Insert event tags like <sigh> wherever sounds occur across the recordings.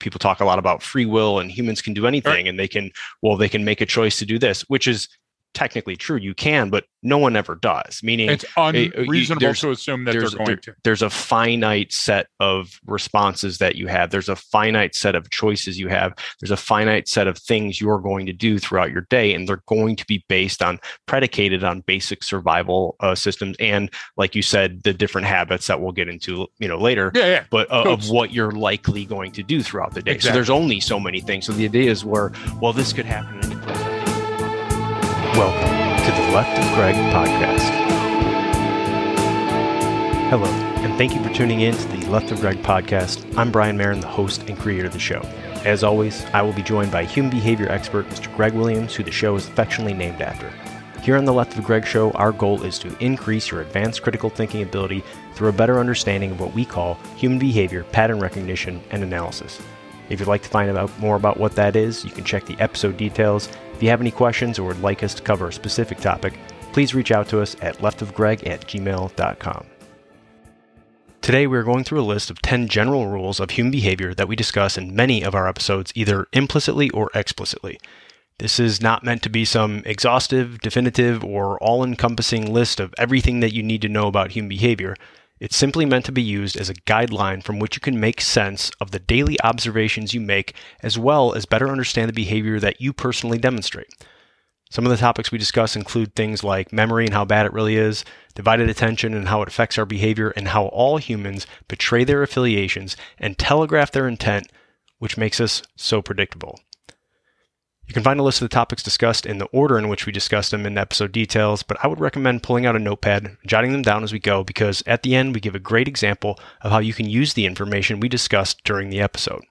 people talk a lot about free will and humans can do anything right. and they can well they can make a choice to do this which is technically true. You can, but no one ever does. Meaning, it's unreasonable uh, to assume that they're going there, to. There's a finite set of responses that you have. There's a finite set of choices you have. There's a finite set of things you're going to do throughout your day, and they're going to be based on predicated on basic survival uh, systems and, like you said, the different habits that we'll get into, you know, later. Yeah, yeah. But uh, of what you're likely going to do throughout the day. Exactly. So there's only so many things. So the idea is where, well, this could happen Welcome to the Left of Greg podcast. Hello, and thank you for tuning in to the Left of Greg podcast. I'm Brian Marin, the host and creator of the show. As always, I will be joined by human behavior expert Mr. Greg Williams, who the show is affectionately named after. Here on the Left of Greg show, our goal is to increase your advanced critical thinking ability through a better understanding of what we call human behavior, pattern recognition, and analysis. If you'd like to find out more about what that is, you can check the episode details if you have any questions or would like us to cover a specific topic, please reach out to us at leftofgreg at gmail.com. Today, we are going through a list of 10 general rules of human behavior that we discuss in many of our episodes, either implicitly or explicitly. This is not meant to be some exhaustive, definitive, or all encompassing list of everything that you need to know about human behavior. It's simply meant to be used as a guideline from which you can make sense of the daily observations you make, as well as better understand the behavior that you personally demonstrate. Some of the topics we discuss include things like memory and how bad it really is, divided attention and how it affects our behavior, and how all humans betray their affiliations and telegraph their intent, which makes us so predictable. You can find a list of the topics discussed in the order in which we discussed them in the episode details, but I would recommend pulling out a notepad, jotting them down as we go, because at the end we give a great example of how you can use the information we discussed during the episode.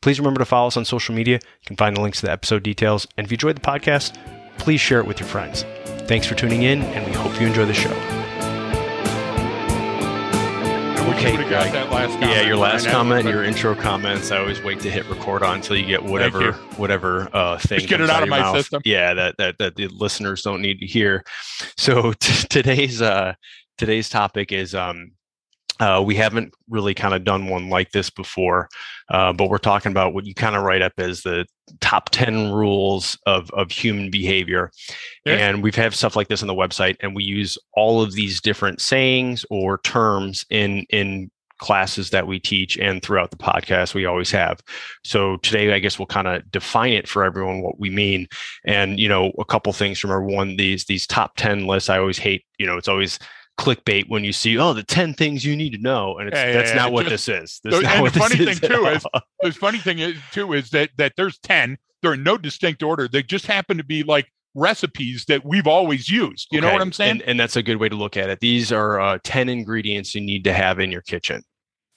Please remember to follow us on social media. You can find the links to the episode details. And if you enjoyed the podcast, please share it with your friends. Thanks for tuning in, and we hope you enjoy the show got that last comment. Yeah, your last comment, your intro comments. I always wait to hit record on until you get whatever whatever uh, thing. Just get it out of my mouth. system. Yeah, that, that that the listeners don't need to hear. So t- today's uh today's topic is um uh, we haven't really kind of done one like this before, uh, but we're talking about what you kind of write up as the top 10 rules of, of human behavior. Yeah. And we've had stuff like this on the website, and we use all of these different sayings or terms in, in classes that we teach and throughout the podcast we always have so today i guess we'll kind of define it for everyone what we mean and you know a couple things from our one these these top 10 lists i always hate you know it's always clickbait when you see oh the 10 things you need to know and yeah, that's yeah, not what Just, this is. This and the funny thing too is the funny thing is too is that that there's 10 they're in no distinct order. They just happen to be like recipes that we've always used. You okay. know what i'm saying? and, and, that's a good way to look at it. These are uh, 10 ingredients you need to have in your kitchen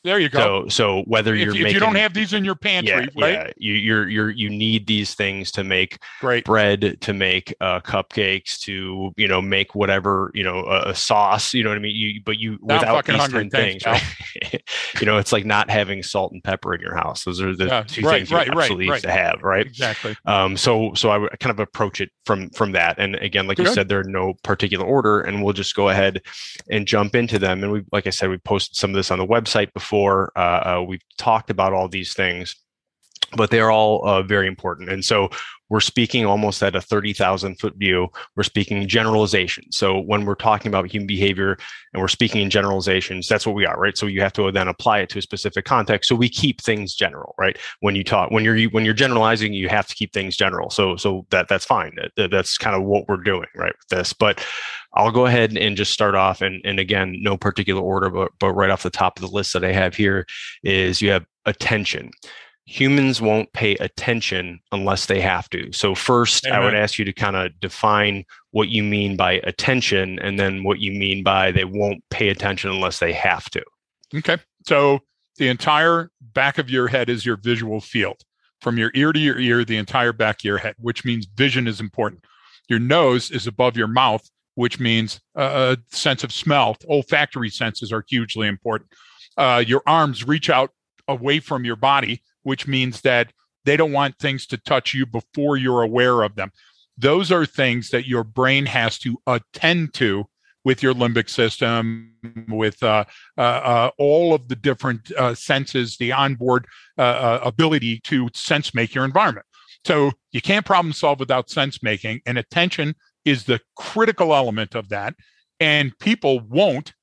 there you go. So, so whether you're if, making, if you don't have these in your pantry, yeah, right? Yeah, you, you're you're you need these things to make Great. bread, to make uh, cupcakes, to you know make whatever you know a, a sauce. You know what I mean? You but you now without these ten things, right? <laughs> you know, it's like not having salt and pepper in your house. Those are the yeah, two right, things you right, absolutely right, to have, right? Exactly. Um. So so I would kind of approach it from from that, and again, like Good. you said, there are no particular order, and we'll just go ahead and jump into them. And we, like I said, we posted some of this on the website before. Uh, uh, we've talked about all these things, but they're all uh, very important. And so we're speaking almost at a 30,000 foot view. We're speaking generalization. So when we're talking about human behavior and we're speaking in generalizations, that's what we are, right? So you have to then apply it to a specific context. So we keep things general, right? When you talk, when you're when you're generalizing, you have to keep things general. So so that that's fine. That, that's kind of what we're doing, right? With this, but I'll go ahead and just start off. And, and again, no particular order, but, but right off the top of the list that I have here is you have attention. Humans won't pay attention unless they have to. So, first, Amen. I would mm-hmm. ask you to kind of define what you mean by attention and then what you mean by they won't pay attention unless they have to. Okay. So, the entire back of your head is your visual field. From your ear to your ear, the entire back of your head, which means vision is important. Your nose is above your mouth, which means a sense of smell. Olfactory senses are hugely important. Uh, your arms reach out away from your body, which means that they don't want things to touch you before you're aware of them. Those are things that your brain has to attend to, with your limbic system, with uh, uh, uh, all of the different uh, senses, the onboard uh, uh, ability to sense make your environment. So you can't problem solve without sense making, and attention is the critical element of that. And people won't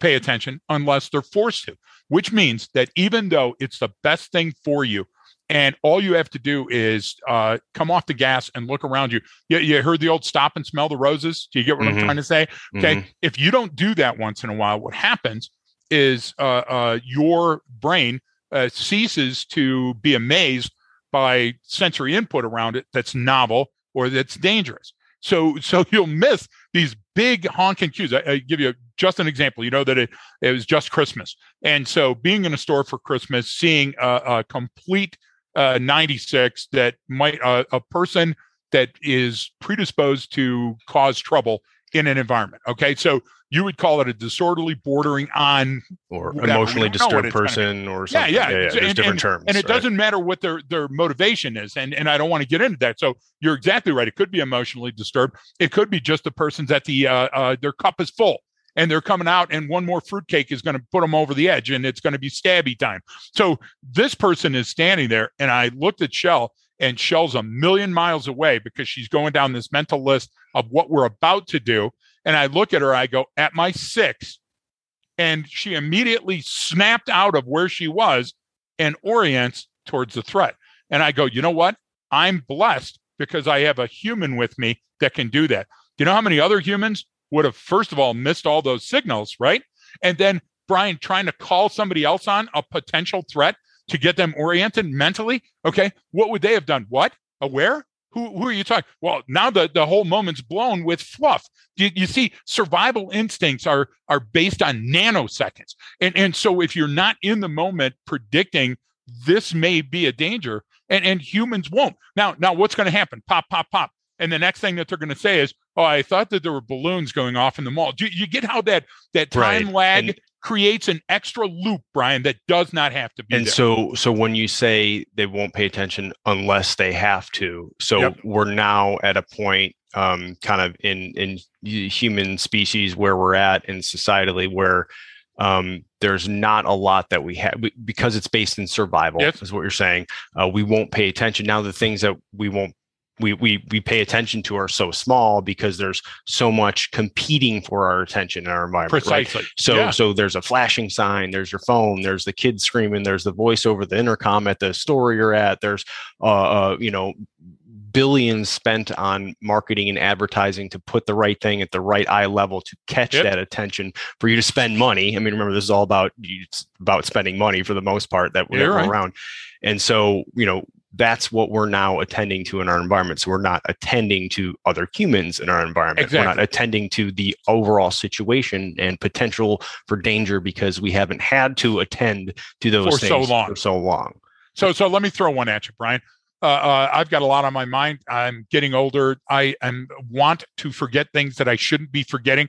pay attention unless they're forced to, which means that even though it's the best thing for you and all you have to do is uh, come off the gas and look around you. you. You heard the old stop and smell the roses. Do you get what mm-hmm. I'm trying to say? Okay. Mm-hmm. If you don't do that once in a while, what happens is uh, uh, your brain uh, ceases to be amazed by sensory input around it that's novel or that's dangerous. So, so <laughs> you'll miss these big honking cues. I, I give you just an example. You know that it, it was just Christmas, and so being in a store for Christmas, seeing a, a complete uh, 96 that might uh, a person that is predisposed to cause trouble in an environment. Okay, so you would call it a disorderly, bordering on or emotionally disturbed person, or something. Yeah, yeah. yeah, yeah. There's and, different and, terms, and it right? doesn't matter what their their motivation is, and and I don't want to get into that. So you're exactly right. It could be emotionally disturbed. It could be just the person's at the uh, uh, their cup is full and they're coming out and one more fruitcake is going to put them over the edge and it's going to be stabby time. So this person is standing there and I looked at Shell and Shell's a million miles away because she's going down this mental list of what we're about to do. And I look at her, I go, at my six. And she immediately snapped out of where she was and orients towards the threat. And I go, you know what? I'm blessed because I have a human with me that can do that. Do you know how many other humans would have first of all missed all those signals, right? And then Brian trying to call somebody else on a potential threat to get them oriented mentally. Okay, what would they have done? What? Aware? Who, who are you talking? Well, now the, the whole moment's blown with fluff. You, you see, survival instincts are are based on nanoseconds. And, and so if you're not in the moment predicting this may be a danger, and, and humans won't. Now, now what's going to happen? Pop, pop, pop. And the next thing that they're going to say is, "Oh, I thought that there were balloons going off in the mall." Do you get how that that time right. lag and, creates an extra loop, Brian, that does not have to be. And there. so, so when you say they won't pay attention unless they have to, so yep. we're now at a point, um, kind of in in human species where we're at in societally where um, there's not a lot that we have because it's based in survival yes. is what you're saying uh, we won't pay attention now the things that we won't we we we pay attention to are so small because there's so much competing for our attention in our environment. Precisely. Right? So yeah. so there's a flashing sign, there's your phone, there's the kids screaming, there's the voice over the intercom at the store you're at, there's uh, uh you know billions spent on marketing and advertising to put the right thing at the right eye level to catch yep. that attention for you to spend money. I mean, remember this is all about about spending money for the most part that we're right. around. And so, you know, that's what we're now attending to in our environment. So we're not attending to other humans in our environment. Exactly. We're not attending to the overall situation and potential for danger because we haven't had to attend to those for so long. for so long. So, so let me throw one at you, Brian. Uh, uh, I've got a lot on my mind. I'm getting older. I am want to forget things that I shouldn't be forgetting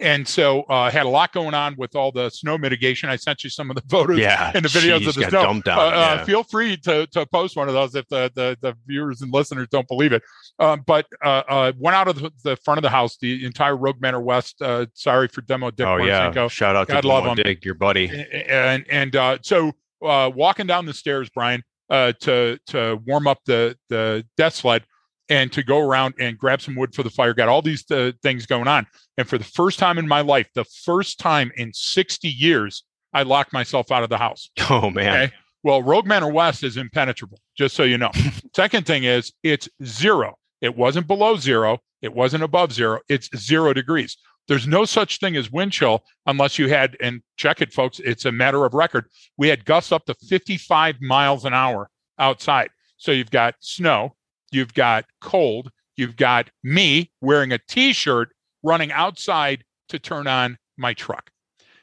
and so uh, had a lot going on with all the snow mitigation. I sent you some of the <laughs> photos yeah, and the videos geez, of the snow. Down, uh, uh, yeah. uh, feel free to, to post one of those if the, the, the viewers and listeners don't believe it. Um, but uh, uh, went out of the, the, front of the house, the entire Rogue Manor West. sorry for demo Dick. Oh Marcinko. yeah, shout out God to love him. Dick, your buddy. And and so walking down the stairs, Brian, to to warm up the the death sled and to go around and grab some wood for the fire. Got all these uh, things going on. And for the first time in my life, the first time in 60 years, I locked myself out of the house. <laughs> Oh, man. Okay? Well, Rogue Manor West is impenetrable, just so you know. <laughs> Second thing is it's zero. It wasn't below zero. It wasn't above zero. It's zero degrees. There's no such thing as wind chill unless you had, and check it, folks, it's a matter of record. We had gusts up to 55 miles an hour outside. So you've got snow, you've got cold, you've got me wearing a t shirt running outside to turn on my truck.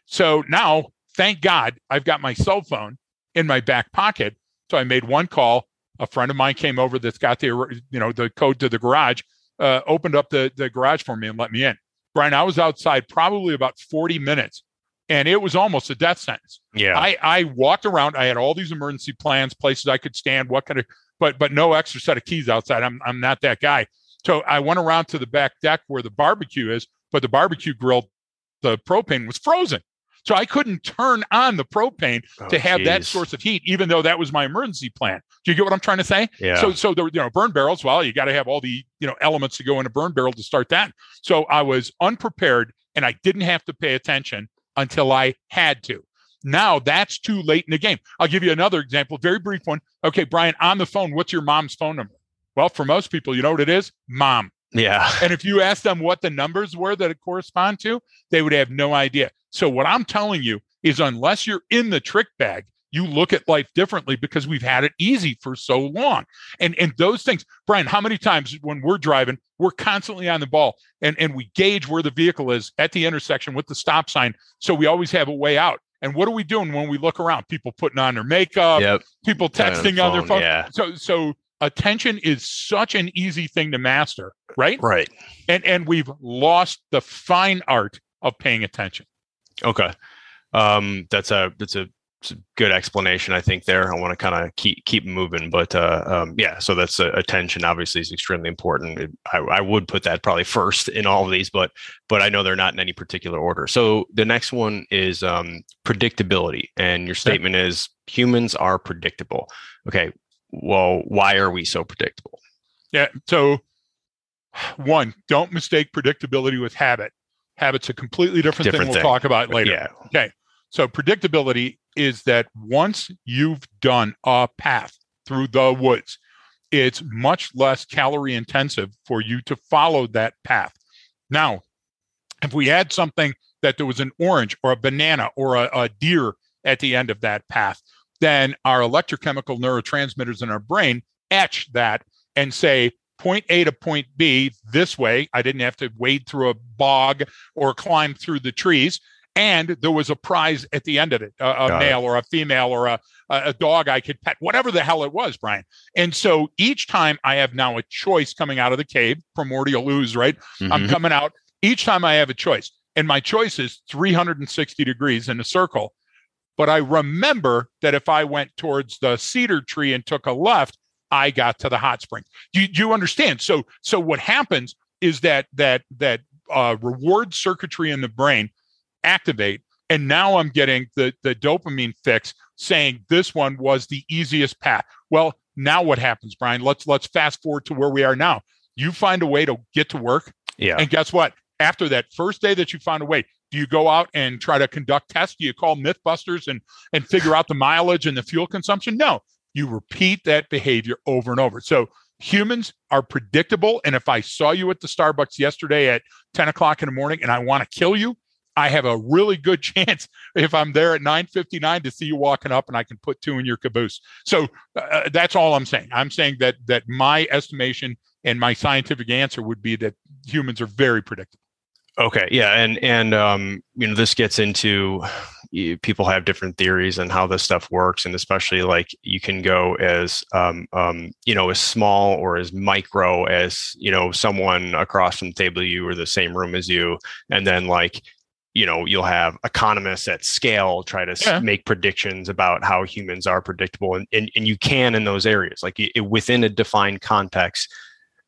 So now, thank God, I've got my cell phone in my back pocket. So I made one call. A friend of mine came over that's got the you know the code to the garage, uh, opened up the the garage for me and let me in. Brian, I was outside probably about 40 minutes and it was almost a death sentence. Yeah. I, I walked around. I had all these emergency plans, places I could stand, what kind of but but no extra set of keys outside. I'm I'm not that guy. So I went around to the back deck where the barbecue is, but the barbecue grill, the propane was frozen. So I couldn't turn on the propane Oh, to have that source of heat, even though that was my emergency plan. Do you get what I'm trying to say? Yeah. So, so the you know burn barrels. Well, you got to have all the you know elements to go in a burn barrel to start that. So I was unprepared, and I didn't have to pay attention until I had to. Now that's too late in the game. I'll give you another example, very brief one. Okay, Brian, on the phone, what's your mom's phone number? Well, for most people, you know what it is? Mom. yeah. And if you ask them what the numbers were that it correspond to, they would have no idea. So what I'm telling you is unless you're in the trick bag, you look at life differently because we've had it easy for so long. And and those things, Brian, how many times when we're driving, we're constantly on the ball and, and we gauge where the vehicle is at the intersection with the stop sign. So we always have a way out. And what are we doing when we look around? People putting on their makeup, yep. people texting on their phone. Yeah. So so attention is such an easy thing to master, right? Right. and and we've lost the fine art of paying attention Okay. Um, that's a that's a good explanation. I think there. I want to kind of keep keep moving, but uh, um, yeah. So that's uh, attention. Obviously, is extremely important. It- I, I would put that probably first in all of these, but but I know they're not in any particular order. So the next one is um, predictability, and your statement is humans are predictable. Okay. Well, why are we so predictable? yeah so one don't mistake predictability with habit habit's a completely different, Different thing we'll talk about later Yeah. okay so predictability is that once you've done a path through the woods it's much less calorie intensive for you to follow that path now if we had something that there was an orange or a banana or a, a deer at the end of that path, then our electrochemical neurotransmitters in our brain etch that and say point A to point B this way. I didn't have to wade through a bog or climb through the trees. And there was a prize at the end of it, a, a Got it. male or a female or a, a dog I could pet, whatever the hell it was, Brian. And so each time I have now a choice coming out of the cave, primordial ooze, right? I'm Mhm. coming out each time I have a choice. And my choice is 360 degrees in a circle. But I remember that if I went towards the cedar tree and took a left, I got to the hot spring. Do you, do you understand? So so what happens is that that that uh, reward circuitry in the brain activate, and now I'm getting the the dopamine fix saying this one was the easiest path. Well, now what happens, Brian? Let's let's fast forward to where we are now. You find a way to get to work. yeah. And guess what? After that first day that you found a way, do you go out and try to conduct tests? Do you call Mythbusters and and figure out the mileage and the fuel consumption? No, you repeat that behavior over and over. So humans are predictable. And if I saw you at the Starbucks yesterday at 10 o'clock in the morning and I want to kill you, I have a really good <laughs> chance if I'm there at 9:59 to see you walking up and I can put two in your caboose. So uh, that's all I'm saying. I'm saying that that my estimation and my scientific answer would be that humans are very predictable. Okay, yeah, and and um, you know, this gets into people have different theories on how this stuff works, and especially like you can go as um, um, you know, as small or as micro as you know, someone across from the table you or the same room as you, and then like you know, you'll have economists at scale try to Yeah. make predictions about how humans are predictable, and and, and you can in those areas, like it, within a defined context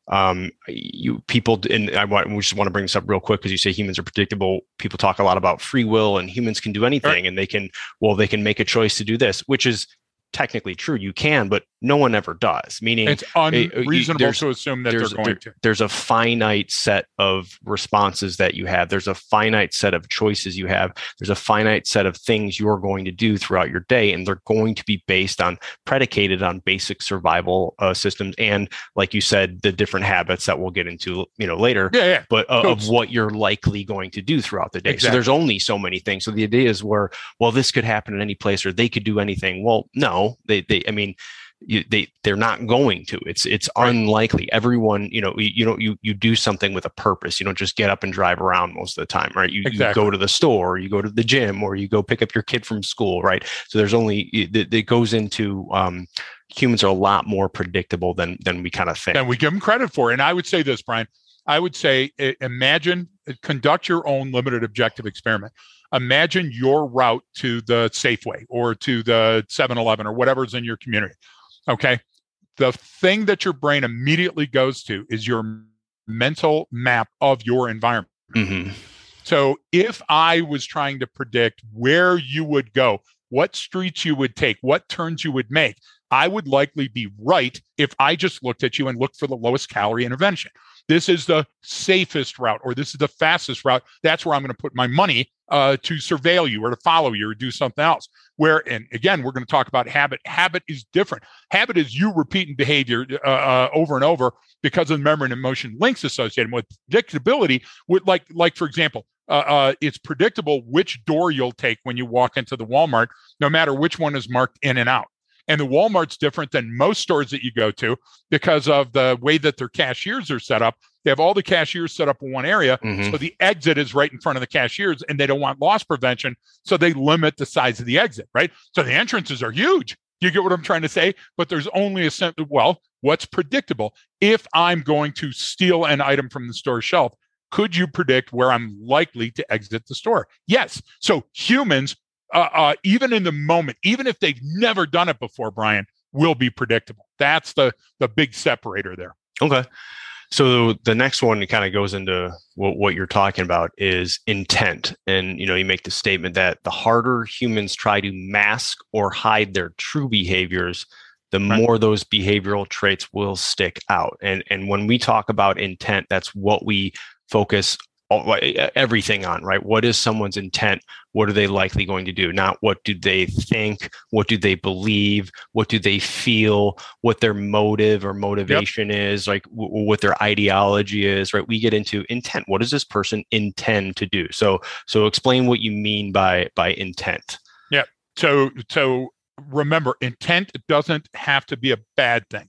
um you people and i want we just want to bring this up real quick because you say humans are predictable people talk a lot about free will and humans can do anything and they can well they can make a choice to do this which is technically true you can but no one ever does meaning It's uh, unreasonable there's- to assume that they're going there- to. there's a finite set of responses that you have there's a finite set of choices you have there's a finite set of things you're going to do throughout your day and they're going to be based on predicated on basic survival uh, systems and like you said the different habits that we'll get into you know later Yeah, yeah. but uh, of what you're likely going to do throughout the day. So there's only so many things. So the idea is where, well, this could happen in any place, or they could do anything. Well, no, they, they, I mean, you, they, they're not going to. It's, it's Right. unlikely. Everyone, you know, you, you know, you, you do something with a purpose. You don't just get up and drive around most of the time, right? You, Exactly. you go to the store, or you go to the gym, or you go pick up your kid from school, right? So there's only it, it goes into. Um, humans are a lot more predictable than than we kind of think. And we give them credit for it. And I would say this, Brian. I would say imagine, uh, conduct your own limited objective experiment. Imagine your route to the Safeway or to the 7 Eleven or whatever's in your community. Okay. The thing that your brain immediately goes to is your mental map of your environment. Mm-hmm. So if I was trying to predict where you would go, what streets you would take, what turns you would make, I would likely be right if I just looked at you and looked for the lowest calorie intervention. This is the safest route, or this is the fastest route. That's where I'm going to put my money uh, to surveil you or to follow you or do something else. Where, and again, we're going to talk about habit. Habit is different. Habit is you repeating behavior uh, uh, over and over because of the memory and emotion links associated with predictability. With like, like for example, uh, uh, it's predictable which door you'll take when you walk into the Walmart, no matter which one is marked in and out. And the Walmart's different than most stores that you go to because of the way that their cashiers are set up. They have all the cashiers set up in one area. Mm-hmm. So the exit is right in front of the cashiers and they don't want loss prevention. So they limit the size of the exit, right? So the entrances are huge. You get what I'm trying to say? But there's only a cent. Well, what's predictable? If I'm going to steal an item from the store shelf, could you predict where I'm likely to exit the store? Yes. So humans uh, uh, even in the moment, even if they've never done it before, Brian, will be predictable. That's the the big separator there. Okay. So the next one kind of goes into what, what you're talking about is intent. And you know, you make the statement that the harder humans try to mask or hide their true behaviors, the right. more those behavioral traits will stick out. And and when we talk about intent, that's what we focus everything on, right? What is someone's intent? What are they likely going to do? Not what do they think? What do they believe? What do they feel? What their motive or motivation yep. is, like w- what their ideology is, right? We get into intent. What does this person intend to do? So, so explain what you mean by by intent. Yeah. So, so remember, intent doesn't have to be a bad thing.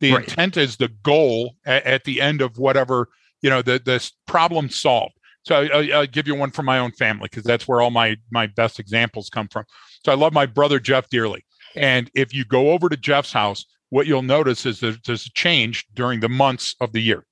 The right. intent is the goal at, at the end of whatever you know the the problem solved. So I, will give you one from my own family because that's where all my my best examples come from. So i love my brother jeff dearly. And if you go over to jeff's house what you'll notice is that there's a change during the months of the year.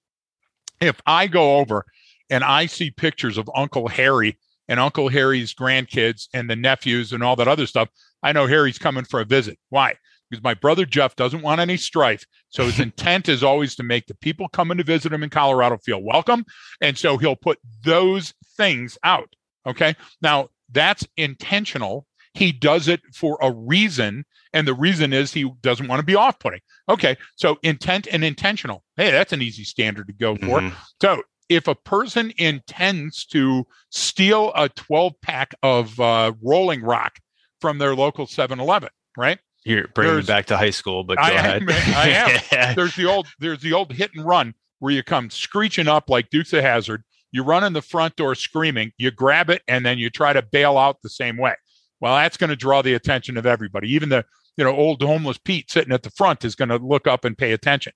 If i go over and i see pictures of uncle harry and uncle harry's grandkids and the nephews and all that other stuff i know harry's coming for a visit. Why because my brother Jeff doesn't want any strife. So his <laughs> intent is always to make the people coming to visit him in Colorado feel welcome. And so he'll put those things out. Okay. Now that's intentional. He does it for a reason. And the reason is he doesn't want to be off putting. Okay. So intent and intentional. Hey, that's an easy standard to go for. Mm-hmm. So if a person intends to steal a 12 pack of uh, Rolling Rock from their local 7 Eleven, right? You're bringing me back to high school, but go I ahead. Am, <laughs> I am. <laughs> there's the old there's the old hit and run where you come screeching up like Dukes of Hazzard. You run in the front door screaming. You grab it and then you try to bail out the same way. Well, that's going to draw the attention of everybody. Even the you know old homeless Pete sitting at the front is going to look up and pay attention.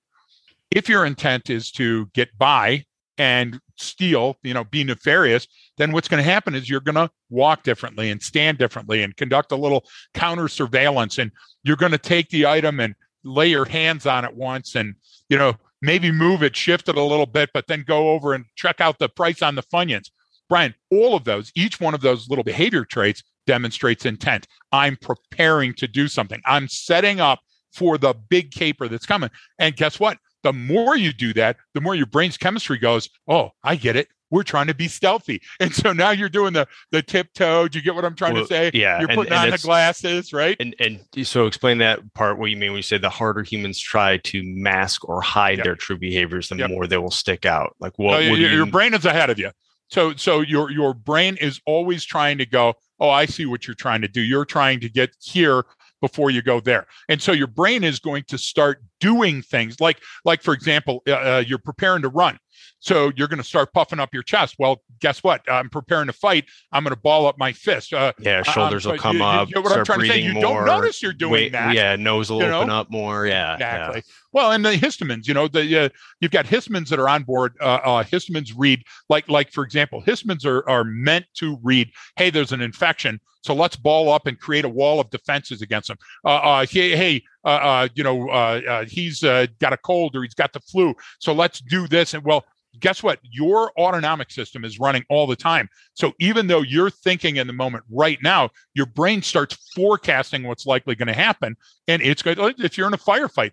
If your intent is to get by and steal, you know, be nefarious, then what's going to happen is you're going to walk differently and stand differently and conduct a little counter surveillance. And you're going to take the item and lay your hands on it once and, you know, maybe move it, shift it a little bit, but then go over and check out the price on the Funyuns. Brian, all of those, each one of those little behavior traits demonstrates intent. I'm preparing to do something. I'm setting up for the big caper that's coming. And guess what? The more you do that, the more your brain's chemistry goes, oh, I get it. We're trying to be stealthy. <laughs> And so now you're doing the the tiptoe. Do you get what I'm trying well, to say? Yeah. You're putting and, and on the glasses, right? And and so explain that part, what you mean when you say the harder humans try to mask or hide yep. their true behaviors, the yep. more they will stick out. Like what, oh, no, your, your brain is ahead of you. So so your your brain is always trying to go, oh, I see what you're trying to do. You're trying to get here before you go there. And so your brain is going to start doing things like, like for example, uh, uh you're preparing to run. So you're going to start puffing up your chest. Well, guess what? I'm preparing to fight. I'm going to ball up my fist. Uh, yeah, shoulders um, will come you, up. You know what I'm trying to say? You more, don't notice you're doing that. Yeah, nose will open know? up more. Yeah, exactly. Yeah. Well, and the histamines, you know, the uh, you've got histamines that are on board. Uh, uh, histamines read like, like for example, histamines are are meant to read. Hey, there's an infection, so let's ball up and create a wall of defenses against them. Uh, uh, hey, hey, uh, uh, you know, uh, uh, he's got a cold or he's got the flu, so let's do this. And well, guess what? Your autonomic system is running all the time. So even though you're thinking in the moment right now, your brain starts forecasting what's likely going to happen. And it's good. If you're in a firefight,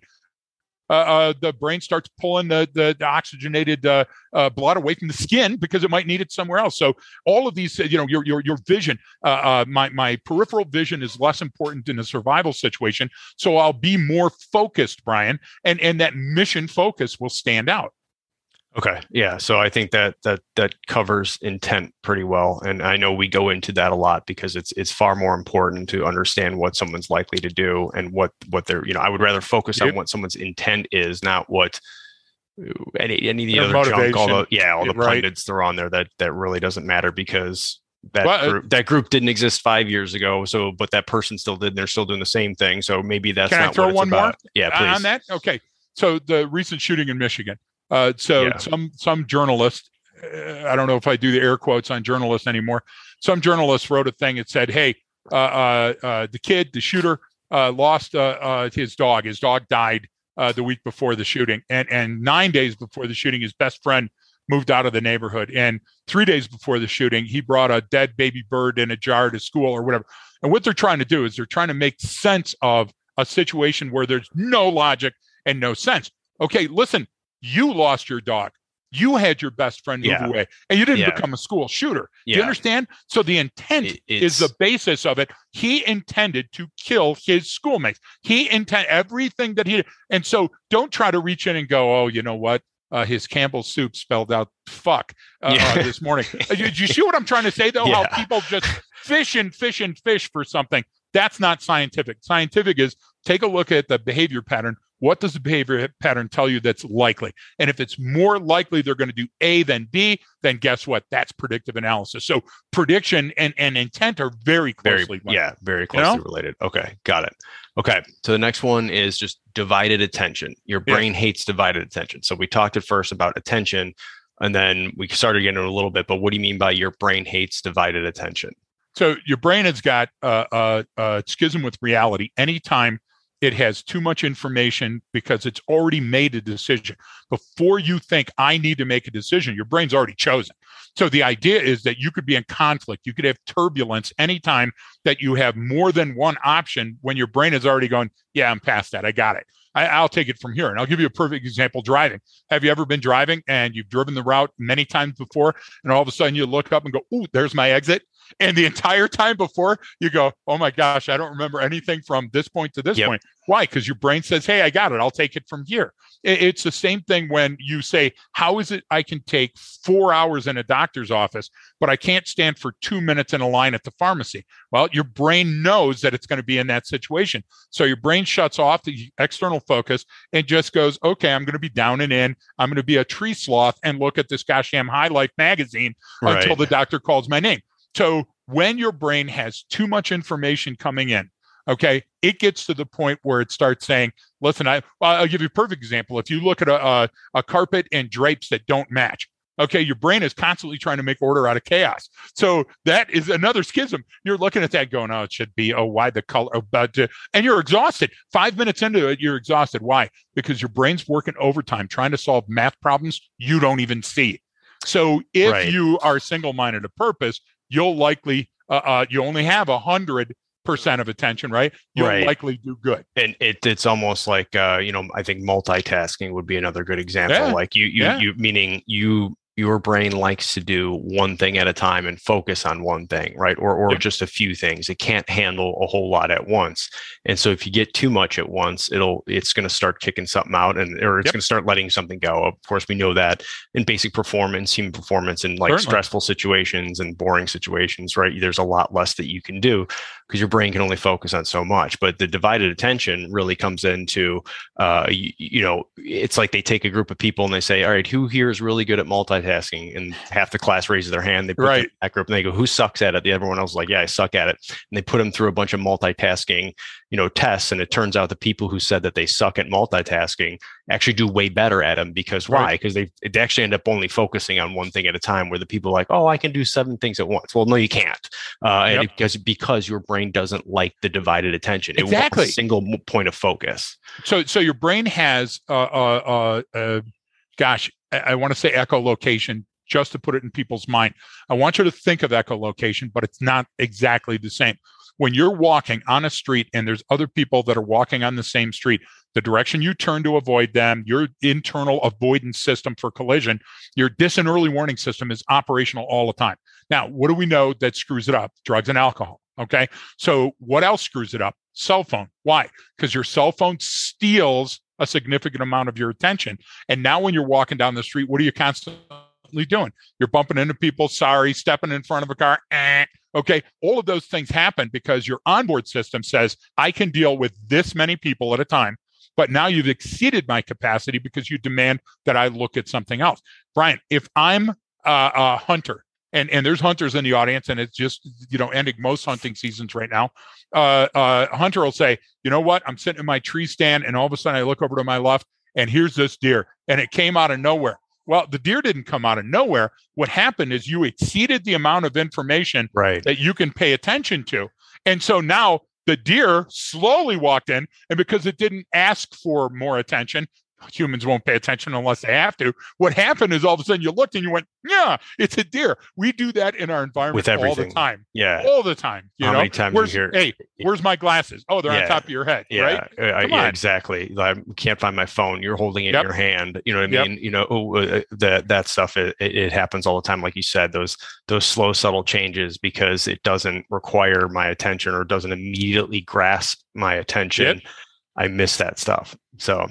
uh, uh, the brain starts pulling the, the, the oxygenated uh, uh, blood away from the skin because it might need it somewhere else. So all of these, you know, your your your vision, uh, uh, my my peripheral vision is less important in a survival situation. So I'll be more focused, Brian, and and that mission focus will stand out. Okay. Yeah. So I think that that that covers intent pretty well. And I know we go into that a lot because it's it's far more important to understand what someone's likely to do and what what they're, you know, I would rather focus on what someone's intent is, not what any any of the other motivation. junk, all the yeah, all the right. pundits they're on there that that really doesn't matter because that well, uh, group, that group didn't exist five years ago. So, but that person still did. And they're still doing the same thing. So maybe that's Can I throw one about. more? Yeah, please. On that, okay. So the recent shooting in Michigan. Uh, so yeah. some some journalist, uh, I don't know if I do the air quotes on journalists anymore. Some journalist wrote a thing that said, "Hey, uh, uh, uh the kid, the shooter, lost his dog. His dog died the week before the shooting, and and nine days before the shooting, his best friend." moved out of the neighborhood. And three days before the shooting, he brought a dead baby bird in a jar to school or whatever. And what they're trying to do is they're trying to make sense of a situation where there's no logic and no sense. Okay, listen, you lost your dog. You had your best friend move yeah. away and you didn't yeah. become a school shooter. Yeah. Do you understand? So the intent it, is the basis of it. He intended to kill his schoolmates. He intended everything that he and so don't try to reach in and go, oh, you know what? Uh, his Campbell's soup spelled out fuck uh, uh, this morning. Uh, do you see what I'm trying to say though? How people just fish and fish and fish for something. That's not scientific. Scientific is take a look at the behavior pattern. What does the behavior pattern tell you that's likely? And if it's more likely they're going to do A than B, then guess what? That's predictive analysis. So prediction and, and intent are very closely very, Yeah, very closely you know? related. Okay, got it. Okay, so the next one is just divided attention. Your brain yeah. hates divided attention. So we talked at first about attention, and then we started getting a little bit. But what do you mean by your brain hates divided attention? So your brain has got a, a, a schism with reality. Anytime it has too much information because it's already made a decision. Before you think, I need to make a decision, your brain's already chosen. So the idea is that you could be in conflict. You could have turbulence anytime that you have more than one option when your brain is already going, yeah, I'm past that. I got it. I, will take it from here. And I'll give you a perfect example driving. Have you ever been driving and you've driven the route many times before, and all of a sudden you look up and go, Ooh, there's my exit? And the entire time before you go, oh my gosh, I don't remember anything from this point to this yep. point. Why? Because your brain says, hey, I got it. I'll take it from here. It's the same thing when you say, how is it I can take four hours in a doctor's office, but I can't stand for two minutes in a line at the pharmacy? Well, your brain knows that it's going to be in that situation. So your brain shuts off the external focus and just goes, okay, I'm going to be down and in. I'm going to be a tree sloth and look at this gosh damn Highlights magazine right. until the doctor calls my name. So when your brain has too much information coming in, okay, it gets to the point where it starts saying, listen, I, I'll give you a perfect example. If you look at a, a, a carpet and drapes that don't match, okay your brain is constantly trying to make order out of chaos. So that is another schism. You're looking at that going oh it should be oh why the color oh, but uh, and you're exhausted. Five minutes into it you're exhausted. Why? Because your brain's working overtime trying to solve math problems you don't even see. So if right. you are single-minded of purpose you'll likely uh, uh, you only have a hundred percent of attention, right? You'll right. likely do good. And it, it's almost like uh, you know, I think multitasking would be another good example. Yeah. Like you, you, yeah. you, meaning you your brain likes to do one thing at a time and focus on one thing, right? Or or just a few things. It can't handle a whole lot at once. And so if you get too much at once, it'll it's going to start kicking something out and or it's yep. going to start letting something go. Of course, we know that in basic performance, human performance in like Certainly. stressful situations and boring situations, right? There's a lot less that you can do because your brain can only focus on so much. But the divided attention really comes into uh you, you know, it's like they take a group of people and they say, "All right, who here is really good at multitasking?" and half the class raises their hand. They put right. that group and they go, who sucks at it? The everyone else is like, yeah, I suck at it. And they put them through a bunch of multitasking, you know, tests. And it turns out the people who said that they suck at multitasking actually do way better at them because why? Because they, they actually end up only focusing on one thing at a time where the people are like, oh, I can do seven things at once. Well, no, you can't. Uh, yep. and because, because your brain doesn't like the divided attention. It exactly. wants a single point of focus. So, so your brain has, uh, uh, uh, uh gosh, I want to say echolocation just to put it in people's mind. I want you to think of echolocation, but it's not exactly the same. When you're walking on a street and there's other people that are walking on the same street, the direction you turn to avoid them, your internal avoidance system for collision, your distant early warning system is operational all the time. Now, what do we know that screws it up? Drugs and alcohol. Okay. So what else screws it up? Cell phone. Why? Because your cell phone steals a significant amount of your attention. And now when you're walking down the street, what are you constantly doing? You're bumping into people, sorry, stepping in front of a car. Eh. Okay. All of those things happen because your onboard system says, I can deal with this many people at a time. But now you've exceeded my capacity because you demand that I look at something else. Brian, if I'm a, a hunter and and there's hunters in the audience, and it's just you know ending most hunting seasons right now. Uh, uh, a hunter will say, you know what? I'm sitting in my tree stand, and all of a sudden I look over to my left, and here's this deer, and it came out of nowhere. Well, the deer didn't come out of nowhere. What happened is you exceeded the amount of information right. that you can pay attention to, and so now the deer slowly walked in, and because it didn't ask for more attention, humans won't pay attention unless they have to. What happened is all of a sudden you looked and you went, yeah, it's a deer. We do that in our environment With everything. all the time. Yeah. All the time. You How know? many times where's, you hear- Hey, where's my glasses? Oh, they're Yeah. on top of your head. Yeah, Right? uh, I- yeah, exactly. I can't find my phone. You're holding it Yep. in your hand. You know what I Yep. mean? You know oh, uh, that that stuff. It, it it happens all the time, like you said. Those those slow, subtle changes because it doesn't require my attention or doesn't immediately grasp my attention. I miss that stuff. So,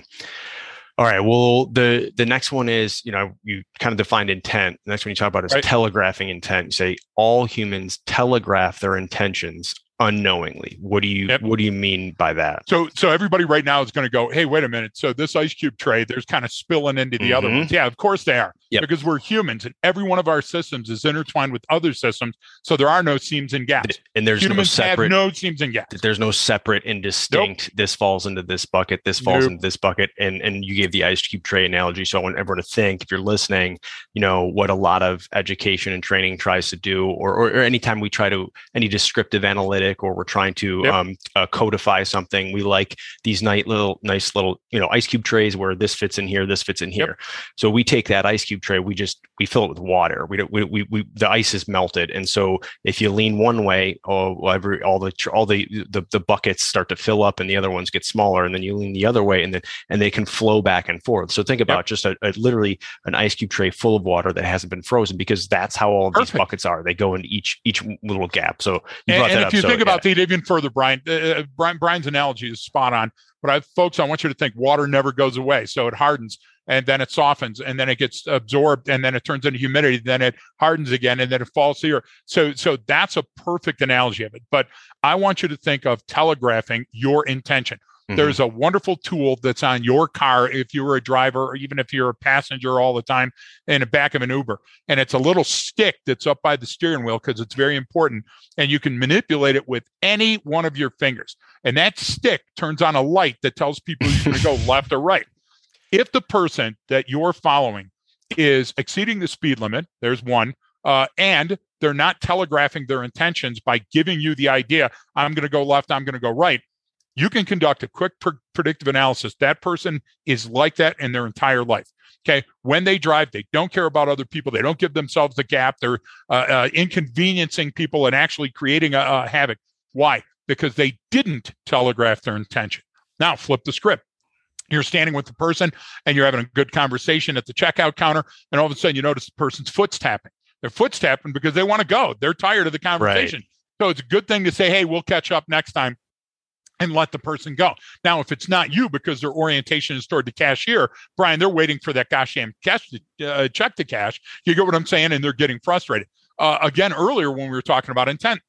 all right. Well, the the next one is you know you kind of defined intent. The next one you talk about is Right. telegraphing intent. You say all humans telegraph their intentions unknowingly. What do you Yep. What do you mean by that? So, so everybody right now is going to go, "Hey, wait a minute! So this ice cube tray, there's kind of spilling into the other Mhm. ones." Yeah, of course they are, Yep. because we're humans, and every one of our systems is intertwined with other systems. So there are no seams and gaps. And there's no humans have separate. no seams and gaps. there's no separate and distinct. This falls into this bucket. This falls Nope. into this bucket. And and you gave the ice cube tray analogy. So I want everyone to think, if you're listening, you know what a lot of education and training tries to do, or or, or anytime we try to any descriptive analytic, or we're trying to Yep. um, uh, codify something, we like these nice little nice little you know ice cube trays where this fits in here, this fits in here. So we take that ice cube tray, we just we fill it with water. We don't we, we, we the ice is melted, and so if you lean one way, oh, every all the all the, the the buckets start to fill up, and the other ones get smaller, and then you lean the other way, and then and they can flow back and forth. So think about just a, a literally an ice cube tray full of water that hasn't been frozen, because that's how all of these buckets are. They go in each each little gap. So And, and if up. you so, think yeah. about that even further, Brian, uh, uh, Brian, Brian's analogy is spot on. But I, folks, I want you to think water never goes away. So it hardens and then it softens and then it gets absorbed and then it turns into humidity. Then it hardens again and then it falls here. So, so that's a perfect analogy of it. But I want you to think of telegraphing your intention. Mhm. There's a wonderful tool that's on your car if you're a driver or even if you're a passenger all the time in the back of an Uber. And it's a little stick that's up by the steering wheel because it's very important. And you can manipulate it with any one of your fingers. And that stick turns on a light that tells people you're going to go <laughs> left or right. If the person that you're following is exceeding the speed limit, there's one, uh, and they're not telegraphing their intentions by giving you the idea, I'm going to go left, I'm going to go right you can conduct a quick pr- predictive analysis. That person is like that in their entire life. Okay. When they drive, they don't care about other people. They don't give themselves a gap. They're uh, uh, inconveniencing people and actually creating a, a havoc. Why? Because they didn't telegraph their intention. Now, flip the script. You're standing with the person and you're having a good conversation at the checkout counter, and all of a sudden you notice the person's foot's tapping. Their foot's tapping because they want to go. They're tired of the conversation. So it's a good thing to say, hey, we'll catch up next time and let the person go. Now, if it's not you because their orientation is toward the cashier, Brian, they're waiting for that gosh damn cash to, uh, check to cash. You get what I'm saying? And they're getting frustrated. Uh, again, earlier when we were talking about intent,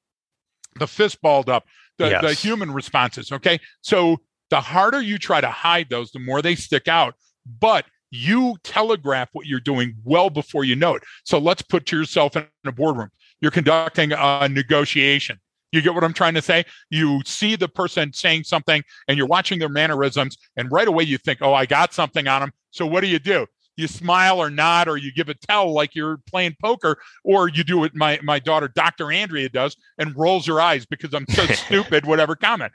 the fist balled up, the, the human responses. Okay. So the harder you try to hide those, the more they stick out. But you telegraph what you're doing well before you know it. So let's put yourself in a boardroom. You're conducting a negotiation. You get what I'm trying to say? You see the person saying something and you're watching their mannerisms, and right away you think, oh, I got something on them. So what do you do? You smile or nod, or you give a tell like you're playing poker, or you do what my, my daughter, Dr. Andrea, does and rolls her eyes because I'm so <laughs> stupid, whatever comment.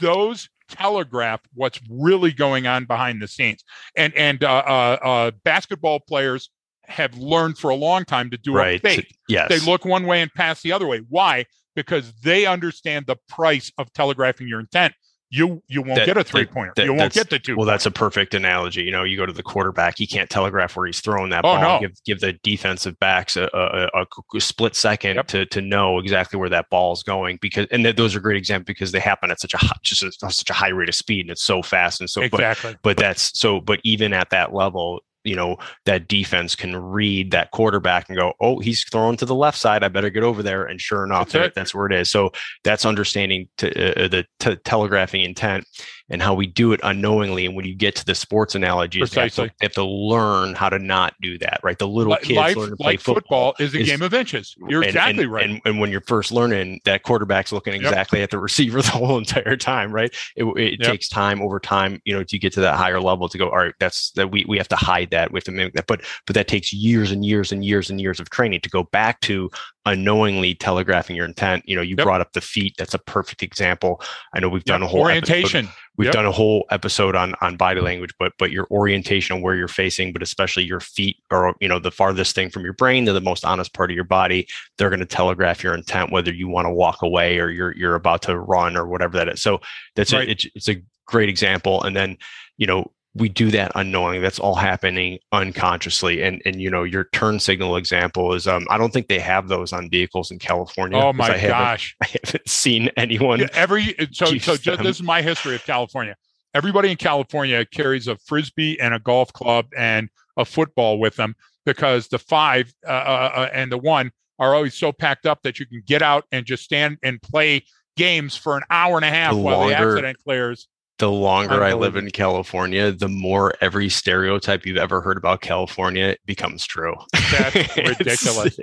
Those telegraph what's really going on behind the scenes. And and uh, uh, uh, basketball players have learned for a long time to do a right. fake. Yes. They look one way and pass the other way. Why? Because they understand the price of telegraphing your intent. You you won't that, get a three pointer. You won't get the two. Well, that's a perfect analogy. You know, you go to the quarterback, he can't telegraph where he's throwing that oh, ball. No. Give give the defensive backs a, a, a split second yep. to to know exactly where that ball is going because and th- those are great examples because they happen at such a high, just a, such a high rate of speed and it's so fast and so exactly. But, but that's so. But even at that level, you know that defense can read that quarterback and go oh he's throwing to the left side i better get over there and sure enough that's, that's where it is. So that's understanding to, uh, uh, the t- telegraphing intent and how we do it unknowingly. And when you get to the sports analogies you have, to, you have, to, learn how to not do that right? The little kids Life, learn to play like football, football is a is, game of inches. You're and, exactly and, right. and, and, when you're first learning that quarterback's looking exactly yep. at the receiver <laughs> the whole entire time right? It, it yep. takes time over time you know to get to that higher level to go all right that's that we, we have to hide that. We have to mimic that but but that takes years and years and years and years of training to go back to unknowingly telegraphing your intent. You know, you yep. brought up the feet. That's a perfect example. I know we've done yep. a whole orientation. Episode, we've yep. done a whole episode on on body language, but but your orientation and where you're facing, but especially your feet are you know the farthest thing from your brain. They're the most honest part of your body. They're going to telegraph your intent, whether you want to walk away or you're you're about to run or whatever that is. So that's right. a, it's, it's a great example. And then you know we do that unknowing That's all happening unconsciously. And and you know, your turn signal example is um I don't think they have those on vehicles in California. Oh my I gosh. <laughs> I haven't seen anyone. Yeah, every so so just, this is my history of California. Everybody in California carries a frisbee and a golf club and a football with them because the five uh, uh, uh and the one are always so packed up that you can get out and just stand and play games for an hour and a half the while longer, the accident clears the longer I live in California, the more every stereotype you've ever heard about California becomes true. That's <laughs> ridiculous.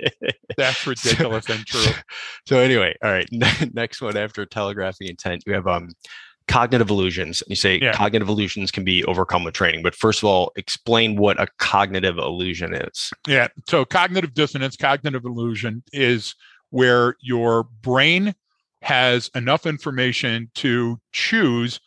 That's <laughs> ridiculous so, and true. So anyway, all right. <laughs> Next one after telegraphy intent, you have um cognitive illusions. You say yeah. cognitive illusions can be overcome with training, but first of all, explain what a cognitive illusion is. Yeah. So cognitive dissonance, cognitive illusion is where your brain has enough information to choose